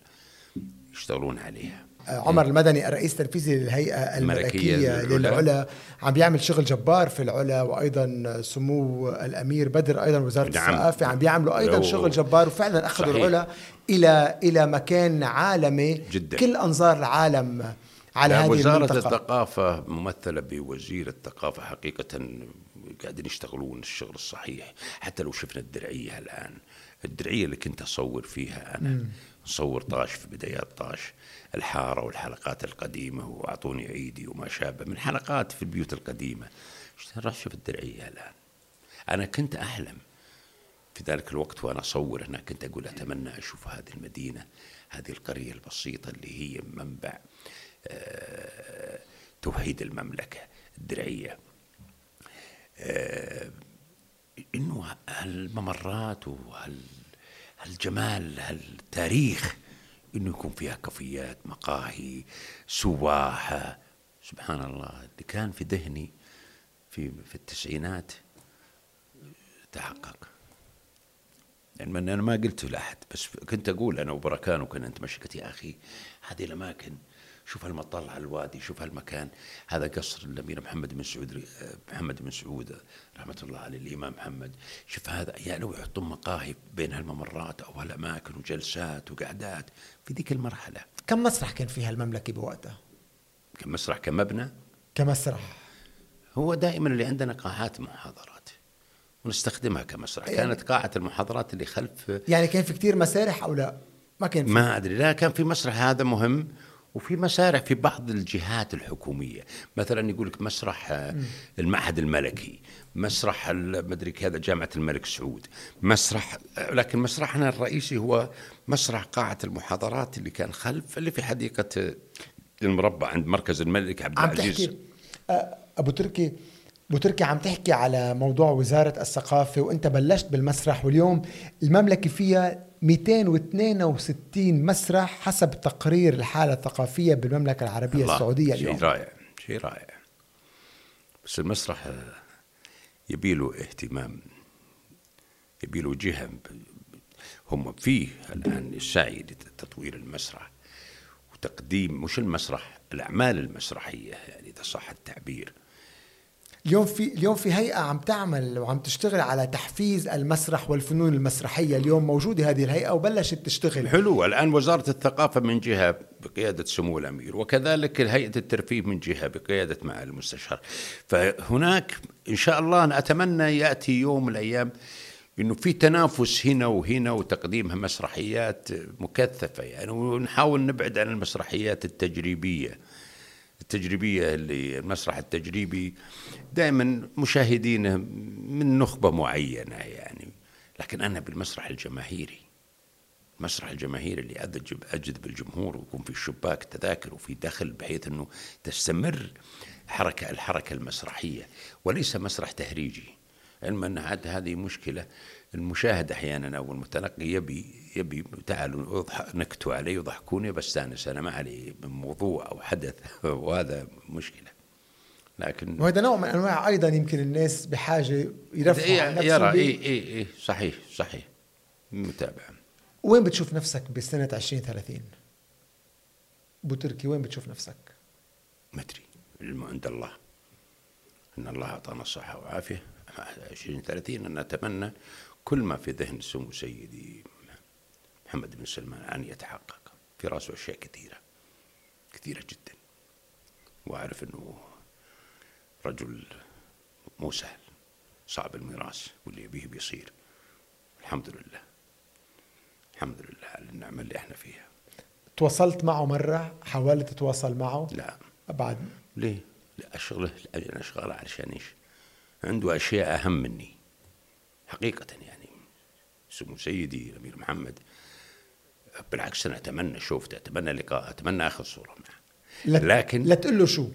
يشتغلون عليها. عمر المدني الرئيس التنفيذي للهيئة الملكية للعلا عم بيعمل شغل جبار في العلا وأيضا سمو الأمير بدر أيضا وزارة نعم. الثقافة عم بيعملوا أيضا شغل جبار وفعلا أخذوا صحيح. العلا إلى إلى مكان عالمي جدا. كل أنظار العالم على هذه وزارة المنطقة. الثقافة ممثلة بوزير الثقافة حقيقة قاعدين يشتغلون الشغل الصحيح حتى لو شفنا الدرعية الآن الدرعية اللي كنت أصور فيها أنا م. صور طاش في بدايات طاش الحارة والحلقات القديمة وأعطوني عيدي وما شابه من حلقات في البيوت القديمة. راح شوف الدرعية الآن. أنا كنت أحلم في ذلك الوقت وأنا أصور هناك كنت أقول أتمنى أشوف هذه المدينة هذه القرية البسيطة اللي هي منبع أه توحيد المملكة الدرعية. أه إنه هالممرات وهالجمال هالتاريخ إنه يكون فيها كافيات مقاهي سواحة. سبحان الله. اللي كان في ذهني في في التسعينات تحقق. يعني أنا ما قلته لأحد بس كنت أقول أنا وبركان وكنا نتمشى. قلت يا أخي هذه الأماكن شوف هالمطل على الوادي شوف هالمكان. هذا قصر الأمير محمد بن سعود محمد بن سعود رحمة الله عليه الإمام محمد. شوف هذا يا لو يحطون مقاهي بين هالممرات أو هالأماكن وجلسات وقعدات في ذيك المرحلة. كم مسرح كان فيها المملكة بوقتها؟ كم مسرح كمبنى؟ كمسرح. هو دائما اللي عندنا قاعات محاضرات ونستخدمها كمسرح. يعني كانت قاعة المحاضرات اللي خلف يعني كان في كثير مسارح أو لا؟ ما كان في؟ ما أدري. لا كان في مسرح. هذا مهم. وفي مسارح في بعض الجهات الحكومية. مثلا يقول لك مسرح المعهد الملكي مسرح مدري كذا جامعة الملك سعود مسرح لكن مسرحنا الرئيسي هو مسرح قاعة المحاضرات اللي كان خلف اللي في حديقة المربع عند مركز الملك عبد العزيز. أبو تركي أبو تركي عم تحكي على موضوع وزارة الثقافة وأنت بلشت بالمسرح واليوم المملكة فيها 262 مسرح حسب تقرير الحالة الثقافية بالمملكة العربية الله السعودية اليوم. شيء رائع شيء رائع. بس المسرح يبيله اهتمام يبيله جهة هم فيه الآن السعي لتطوير المسرح وتقديم مش المسرح الأعمال المسرحية يعني إذا صح التعبير. اليوم في اليوم في هيئة عم تعمل وعم تشتغل على تحفيز المسرح والفنون المسرحية. اليوم موجوده هذه الهيئة وبلشت تشتغل. حلو الان وزارة الثقافة من جهة بقيادة سمو الأمير وكذلك هيئة الترفيه من جهة بقيادة معالي المستشار. فهناك إن شاء الله أتمنى يأتي يوم من الأيام إنه في تنافس هنا وهنا وتقديمها مسرحيات مكثفة يعني ونحاول نبعد عن المسرحيات التجريبية. التجريبية اللي المسرح التجريبي دائما مشاهدينه من نخبة معينة يعني. لكن أنا بالمسرح الجماهيري المسرح الجماهيري اللي أجذب أجذب الجمهور ويكون في الشباك تذاكر وفي دخل بحيث أنه تستمر حركة الحركة المسرحية. وليس مسرح تهريجي. علما عاد هذه مشكلة. المشاهد أحيانا أو المتلقي يبي يبي تعالوا نكتوا علي وضحكوني بستانس أنا ما علي من موضوع أو حدث وهذا مشكلة. لكن وهذا نوع من أنواع أيضا يمكن الناس بحاجة يرفعوا عن يرى اي اي اي صحيح صحيح. متابعه وين بتشوف نفسك بسنة 2030 ابو تركي وين بتشوف نفسك؟ ما أدري. العلم عند الله. إن الله أعطانا الصحة والعافية. 2030 أنا أتمنى كل ما في ذهن سمو سيدي محمد بن سلمان ان يتحقق في راسه أشياء كثيرة كثيرة جدا. وأعرف إنه رجل مو سهل صعب الميراث واللي يبيه بيصير. الحمد لله. الحمد لله على النعمة اللي إحنا فيها. تواصلت معه مرة؟ حاولت تتواصل معه؟ لا. بعد؟ ليه؟ لا أشغله أنا أشغله علشان إيش؟ عنده أشياء أهم مني. حقيقة يعني. سمو سيدي الأمير محمد. بالعكس أنا أتمنى شوفته أتمنى لقاء أتمنى أخذ صورة معه. لكن لا تقول له شو؟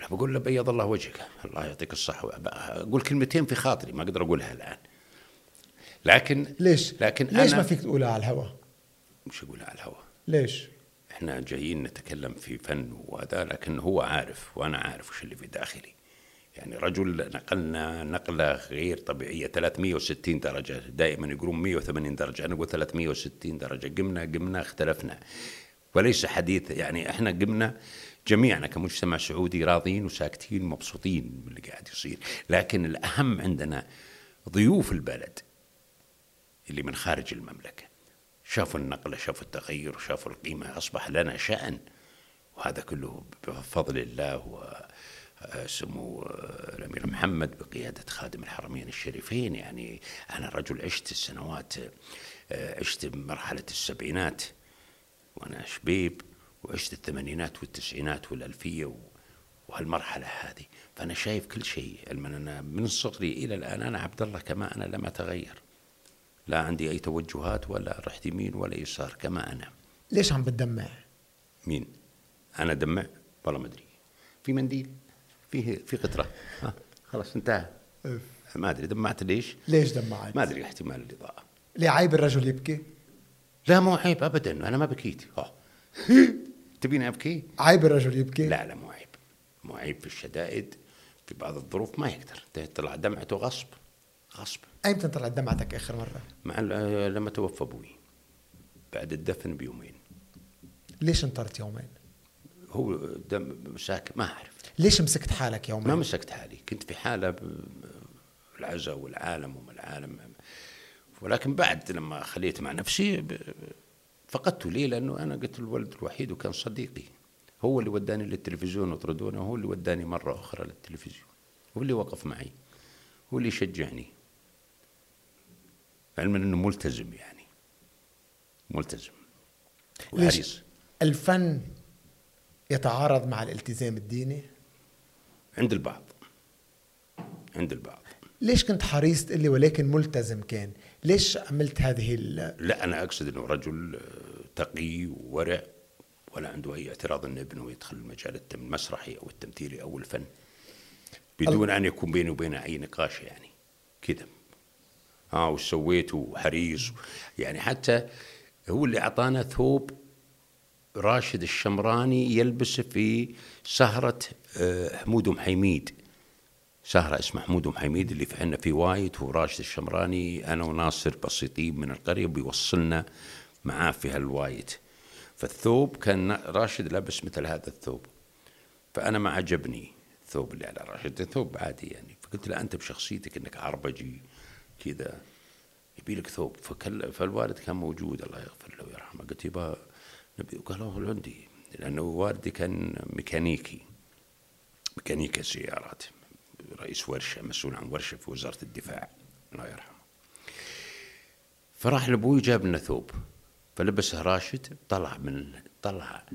لا بقول له بيض الله وجهك. الله يعطيك الصحة. أقول كلمتين في خاطري ما أقدر أقولها الآن. لكن ليش؟ لكن ليش أنا ما فيك تقولها على الهواء؟ مش أقولها على الهواء ليش؟ إحنا جايين نتكلم في فن وهذا لكن هو عارف وأنا عارف وش اللي في داخلي. يعني رجل نقلنا نقلة غير طبيعية 360 درجة دائما يقولون 180 درجة. أنا أقول 360 درجة. قمنا قمنا اختلفنا. وليس حديث يعني إحنا قمنا جميعنا كمجتمع سعودي راضين وساكتين مبسوطين باللي قاعد يصير. لكن الأهم عندنا ضيوف البلد اللي من خارج المملكة. شافوا النقلة شافوا التغير شافوا القيمة. أصبح لنا شأن وهذا كله بفضل الله وسمو الأمير محمد بقيادة خادم الحرمين الشريفين. يعني أنا رجل عشت السنوات عشت مرحلة السبعينات وأنا شبيب وعشت الثمانينات والتسعينات والألفية وهالمرحلة هذه. فأنا شايف كل شيء. أنا من صغري إلى الآن أنا عبد الله كما أنا لم أتغير. لا عندي أي توجهات ولا رحت يمين ولا يسار كما أنا. ليش عم بتدمع؟ مين؟ أنا دمع؟ والله ما أدري. في منديل؟ فيه في قطرة ها خلاص انتهى ما أدري دمعت ليش؟ ليش دمعت؟ ما أدري احتمال الإضاءة ليه عيب الرجل يبكي؟ لا مو عيب أبدا أنا ما بكيت ها تبيني أبكي؟ عيب الرجل يبكي؟ لا لا مو عيب مو عيب في الشدائد في بعض الظروف ما يقدر تطلع دمعته غصب غصب ايمتى طلعت دمعتك آخر مرة؟ مع لما توفى أبوي بعد الدفن بيومين ليش انطرت يومين؟ هو دم ساكت ما أعرف ليش مسكت حالك يومين؟ ما مسكت حالي. كنت في حالة العزاء والعالم وما العالم. ولكن بعد لما خليت مع نفسي فقدته ليه؟ لأنه أنا قلت الولد الوحيد وكان صديقي. هو اللي وداني للتلفزيون وطردونا وهو اللي وداني مرة أخرى للتلفزيون. هو اللي وقف معي. هو اللي يشجعني علما إنه ملتزم يعني. ملتزم. وحريص. الفن يتعارض مع الالتزام الديني؟ عند البعض. عند البعض. ليش كنت حريص تقول لي ولكن ملتزم كان؟ ليش عملت هذه لا أنا أقصد إنه رجل تقي وورع ولا عنده أي اعتراض ان ابنه يدخل المجال المسرحي أو التمثيلي أو الفن. بدون أن يكون بيني وبينه أي نقاش يعني. كذا. ها وش سويت وحريص يعني حتى هو اللي أعطانا ثوب راشد الشمراني يلبسه في سهرة آه، حمود أم حميد. سهرة اسمها حمود أم حميد اللي عندنا في وايد وراشد الشمراني أنا وناصر بسيطين من القرية بيوصلنا معاه في هالوايد. فالثوب كان راشد لابس مثل هذا الثوب. فأنا ما عجبني الثوب اللي على راشد. ثوب عادي يعني. فقلت له أنت بشخصيتك إنك عربجي كذا يبي لك ثوب. فكل فالوالد كان موجود الله يغفر له ويرحمه. قلت يبا نبي قال له عندي لأنه والدي كان ميكانيكي ميكانيكا سيارات. رئيس ورشة مسؤول عن ورشة في وزارة الدفاع الله يرحمه. فراح لابوي جاب لنا ثوب فلبسه راشد طلع من طلع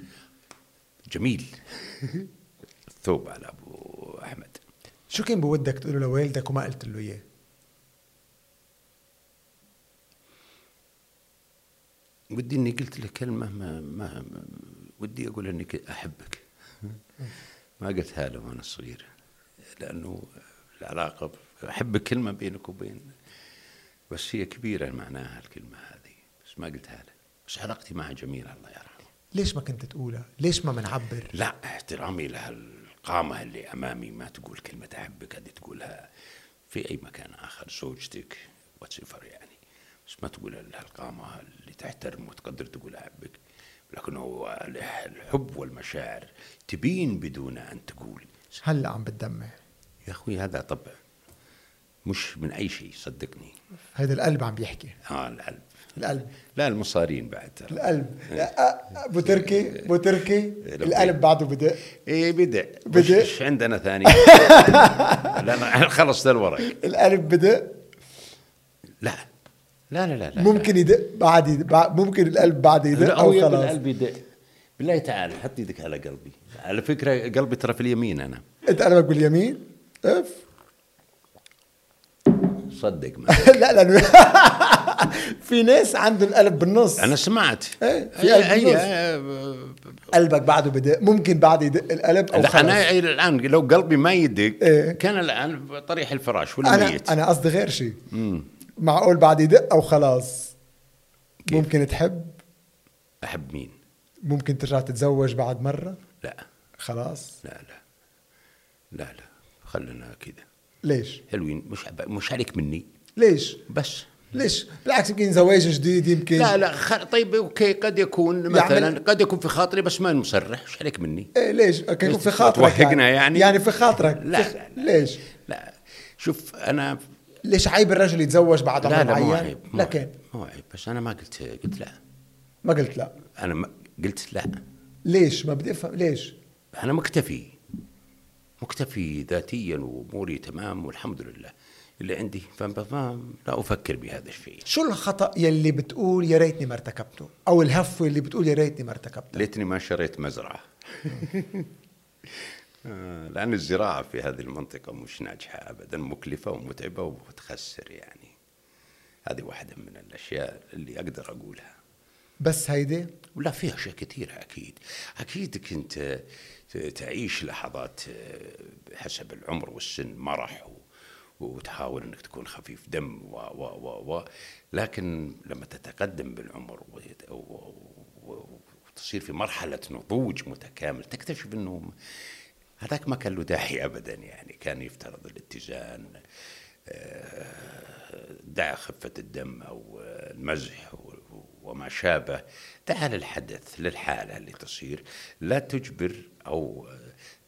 جميل. الثوب على أبو أحمد. شو كان بودك تقوله لوالدك وما قلت له إياه؟ ودي إني قلت له كلمة ما, ما ودي أقول اني ك- أحبك. ما قلتها له وأنا صغير لأنه العلاقة احبك كلمة بينك وبين بس هي كبيرة معناها الكلمة هذه بس ما قلتها له بس علاقتي معها جميلة الله يرحمه. ليش ما كنت تقولها؟ ليش ما منعبر؟ لا احترامي لهالقامة اللي أمامي ما تقول كلمة أحبك هذه تقولها في أي مكان آخر زوجتك واتسفر يعني. بس ما تقول هالقامة اللي تحترم وتقدر تقول أحبك. لكن هو الحب والمشاعر تبين بدون أن تقول. هلا عم بتدمع. يا أخوي هذا طبع. مش من أي شيء صدقني. هيدا القلب عم بيحكي. آه القلب. القلب. لا المصارين بعد. ترى القلب أبو تركي أبو تركي لبيك. القلب بعده بدق إيه بدأ. بدأ. وش عندنا ثاني. لا خلص ذا الورق القلب بدق لا. لا لا لا, لا. ممكن يدق بعد يدق ممكن القلب بعد يدق لا أو خلاص. القلب يدق. بالله تعالى حط إيدك على قلبي. على فكرة قلبي ترى في اليمين أنا. أنت قلبك باليمين إف. صدق ما. لا لأنه في ناس عندهم القلب بالنص. أنا سمعت. إيه، في قلب هي- بالنص. قلبك بعده بدق ممكن بعد يدق القلب أو أنا الآن لو قلبي ما يدق إيه. كان الآن طريح الفراش ولا أنا ميت؟ أنا قصدي غير شيء. معقول بعد يدق أو خلاص؟ كيف؟ ممكن تحب؟ أحب مين؟ ممكن ترجع تتزوج بعد مرة؟ لا. خلاص؟ لا لا. لا لا. خلنا كذا ليش؟ حلوين. مش مش عليك مني. ليش؟ بس. ليش؟ بالعكس يمكن زواج جديد يمكن لا لا. خ... طيب أوكي. قد يكون مثلا يعمل- قد يكون في خاطري بس ما مصرح إيش عليك مني؟ إيه ليش؟ كان يكون في خاطرك توهقنا يعني؟ يعني في خاطرك. لا, في... لا, لا. ليش؟ لا. شوف أنا ليش عيب الرجل يتزوج بعد عمر لا لا مو معين؟ عيب مو لكن؟ مو عيب بس أنا ما قلت قلت لا. ما قلت لا. أنا ما قلت لا. ليش؟ ما بدي أفهم ليش؟ أنا مكتفي مكتفي ذاتيا وأموري تمام والحمد لله. اللي عندي فما ما لا أفكر بهذا الشيء. شو الخطأ يلي بتقول يا ريتني ما ارتكبته؟ أو الهفوة اللي بتقول يا ريتني ما ارتكبته؟ ليتني ما شريت مزرعة. لأن الزراعة في هذه المنطقة مش ناجحة أبدا مكلفة ومتعبة وتخسر يعني. هذه واحدة من الأشياء اللي أقدر أقولها. بس هيدي؟ ولا في أشياء كثيرة أكيد. أكيد كنت تعيش لحظات حسب العمر والسن مرح وتحاول إنك تكون خفيف دم و و و و لكن لما تتقدم بالعمر وتصير في مرحلة نضوج متكامل تكتشف انه هذاك ما كان له داعي ابدا يعني كان يفترض الاتزان دع خفة الدم أو المزح و- وما شابه. دع للحدث للحالة اللي تصير. لا تجبر أو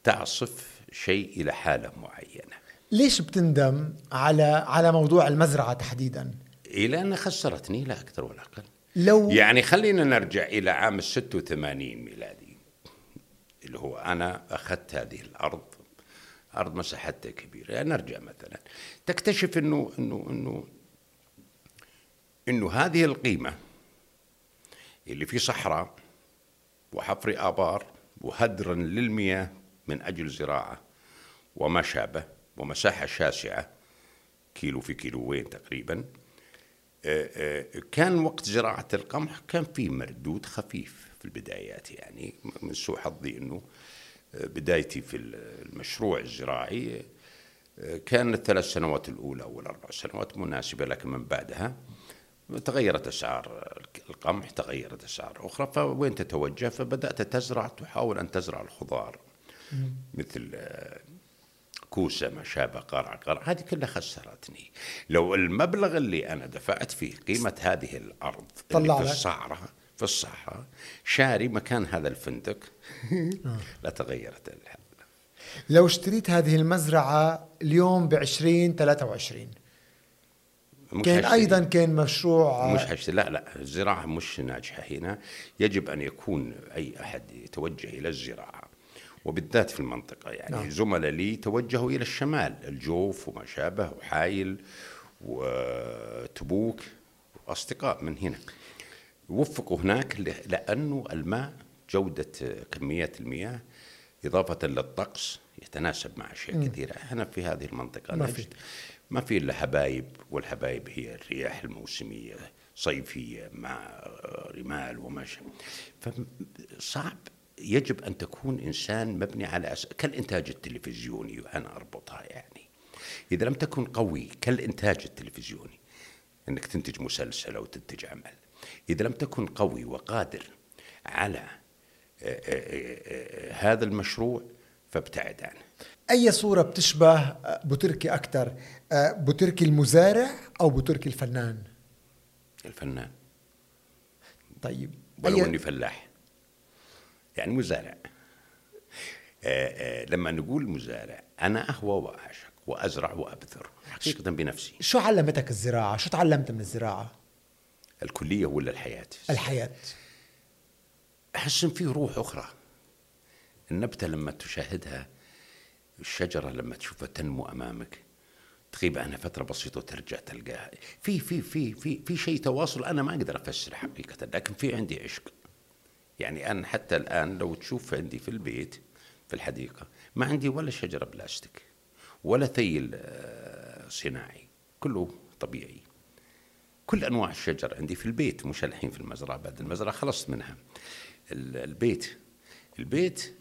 تعصف شيء إلى حالة معينة. ليش بتندم على على موضوع المزرعة تحديدا؟ إلى أن خسرتني لا أكثر ولا أقل. لو يعني خلينا نرجع إلى عام 86 ميلادي. اللي هو أنا أخذت هذه الأرض أرض مساحتها كبيرة. يعني نرجع مثلا. تكتشف إنه إنه إنه إنه هذه القيمة اللي في صحراء وحفر آبار وهدرا للمياه من أجل زراعة وما شابه ومساحة شاسعة كيلو في كيلوين تقريبا آه، آه، كان وقت زراعة القمح كان في مردود خفيف. في البدايات يعني من سوء حظي أنه آه، بدايتي في المشروع الزراعي آه، كان الثلاث سنوات الأولى والأربع سنوات مناسبة لكن من بعدها تغيرت أسعار القمح تغيرت أسعار أخرى فوين تتوجه؟ فبدأت تزرع تحاول أن تزرع الخضار مثل آه، كوسة ما شابه قرع قرع هذه كلها خسرتني. لو المبلغ اللي أنا دفعت فيه قيمة هذه الأرض طلع اللي. في الصحراء في الصحراء شاري مكان هذا الفندق. لا تغيرت الحال. لو اشتريت هذه المزرعة اليوم ب 20 23 مش كان هشتري. أيضا كان مشروع مش هشتري لا لا الزراعة مش ناجحة هنا. يجب أن يكون أي أحد يتوجه إلى الزراعة. وبالذات في المنطقة يعني نعم. زملاء لي توجهوا إلى الشمال. الجوف وما شابه وحايل وتبوك أصدقاء من هنا. وفقوا هناك لأنه الماء جودة كميات المياه إضافة للطقس يتناسب مع أشياء كثيرة. إحنا في هذه المنطقة ما في. ما في إلا حبايب والحبايب هي الرياح الموسمية صيفية مع رمال وما شابه. فصعب يجب أن تكون إنسان مبني على أس... كالإنتاج التلفزيوني وأنا أربطها يعني. إذا لم تكن قوي كالإنتاج التلفزيوني. أنك تنتج مسلسل أو تنتج عمل. إذا لم تكن قوي وقادر على آه، آه، آه، هذا المشروع فابتعد عنه. أي صورة بتشبه بوتركي أكثر بوتركي المزارع أو بوتركي الفنان؟ الفنان. طيب. ولو أي- إني فلاح. يعني مزارع. لما نقول مزارع أنا أهوى وأعشق وأزرع وأبذر حقيقة بنفسي. شو علمتك الزراعة؟ شو تعلمت من الزراعة؟ الكلية ولا الحياة؟ الحياة. احس ان في روح أخرى. النبتة لما تشاهدها الشجرة لما تشوفها تنمو أمامك تغيب عنها فترة بسيطة وترجع تلقاها. في في في في في شيء تواصل أنا ما أقدر افسره حقيقة لكن في عندي عشق. يعني أنا حتى الآن لو تشوف عندي في البيت في الحديقة ما عندي ولا شجرة بلاستيك ولا ثيل آه، صناعي كله طبيعي. كل أنواع الشجر عندي في البيت مش الحين في المزرعة بعد المزرعة خلصت منها. ال- البيت البيت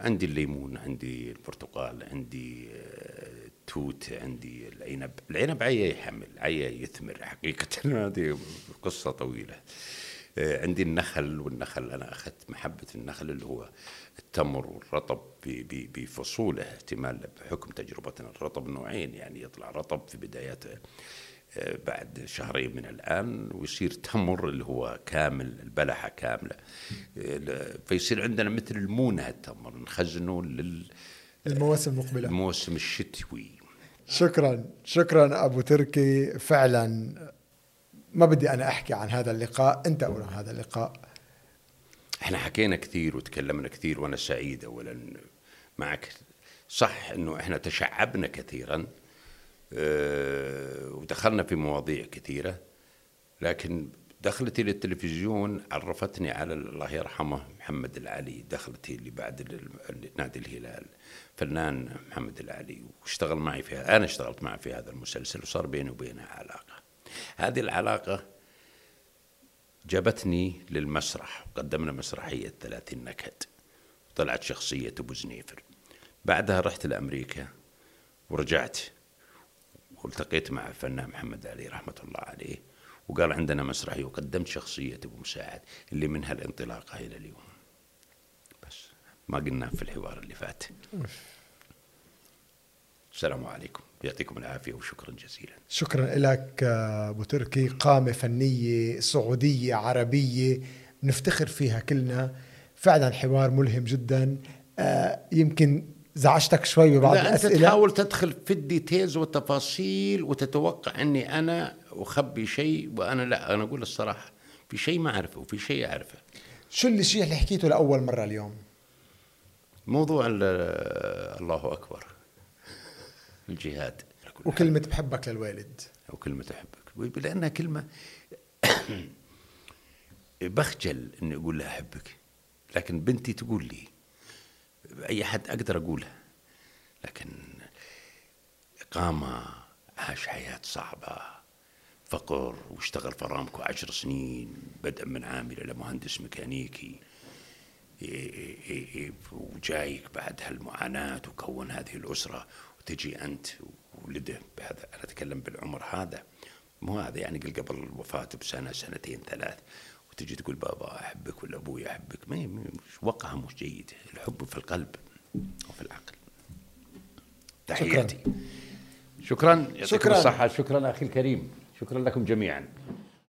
عندي الليمون عندي البرتقال عندي آه، توت عندي العنب. العنب عيا يحمل عيا يثمر حقيقة. هذه قصة طويلة. آه، عندي النخل والنخل أنا أخذت محبة النخل اللي هو التمر والرطب بفصوله احتمال بحكم تجربتنا الرطب نوعين يعني يطلع رطب في بداياته. آه، بعد شهرين من الآن ويصير تمر اللي هو كامل البلحة كاملة. آه، فيصير عندنا مثل المونة التمر نخزنه المواسم المقبلة. للموسم الشتوي. شكرا شكرا أبو تركي. فعلا ما بدي أنا أحكي عن هذا اللقاء. أنت اولى هذا اللقاء. إحنا حكينا كثير وتكلمنا كثير وأنا سعيد اولا معك. صح إنه إحنا تشعبنا كثيرا. ودخلنا في مواضيع كثيرة لكن دخلتي للتلفزيون عرفتني على الله يرحمه محمد العلي. دخلتي اللي بعد نادي الهلال فنان محمد العلي واشتغل معي فيها أنا اشتغلت معه في هذا المسلسل وصار بيني وبينه علاقة. هذه العلاقة جابتني للمسرح وقدمنا مسرحية ثلاثين نكد طلعت شخصية أبو زنيفر. بعدها رحت لأمريكا ورجعت والتقيت مع الفنان محمد علي رحمة الله عليه وقال عندنا مسرحية وقدمت شخصية أبو مساعد اللي منها الانطلاقة إلى اليوم. بس ما قلنا في الحوار اللي فات. السلام عليكم. يعطيكم العافية وشكرا جزيلا. شكرا لك أبو تركي. قامة فنية سعودية عربية نفتخر فيها كلنا. فعلا حوار ملهم جدا. آه، يمكن زعجتك شوي ببعض لا أنت الأسئلة؟ تحاول تدخل في الديتيلز والتفاصيل وتتوقع إني أنا أخبي شيء وأنا لا. أنا أقول الصراحة في شيء ما أعرفه وفي شيء أعرفه. شو اللي الشيء اللي حكيته لأول مرة اليوم؟ موضوع ال- الله أكبر. الجهاد. وكلمة بحبك للوالد. أو كلمه أحبك. لأنها كلمة بخجل إني أقول لها أحبك. لكن بنتي تقول لي اي حد أقدر اقولها لكن قام عاش حياة صعبة فقر واشتغل في أرامكو عشر سنين بدءا من عامل إلى مهندس ميكانيكي إيه إيه إيه وجايك بعد هالمعاناة وكون هذه الأسرة وتجي أنت وولده بهذا أنا أتكلم بالعمر هذا. مو هذا يعني قبل وفاته بسنة سنتين ثلاث. وتجي تقول بابا أحبك ولا أبوي أحبك. ما مش وقعها مش جيد. الحب في القلب وفي العقل. تحياتي. شكرا. يعطيكم شكراً. الصحة. شكرا أخي الكريم. شكرا لكم جميعا.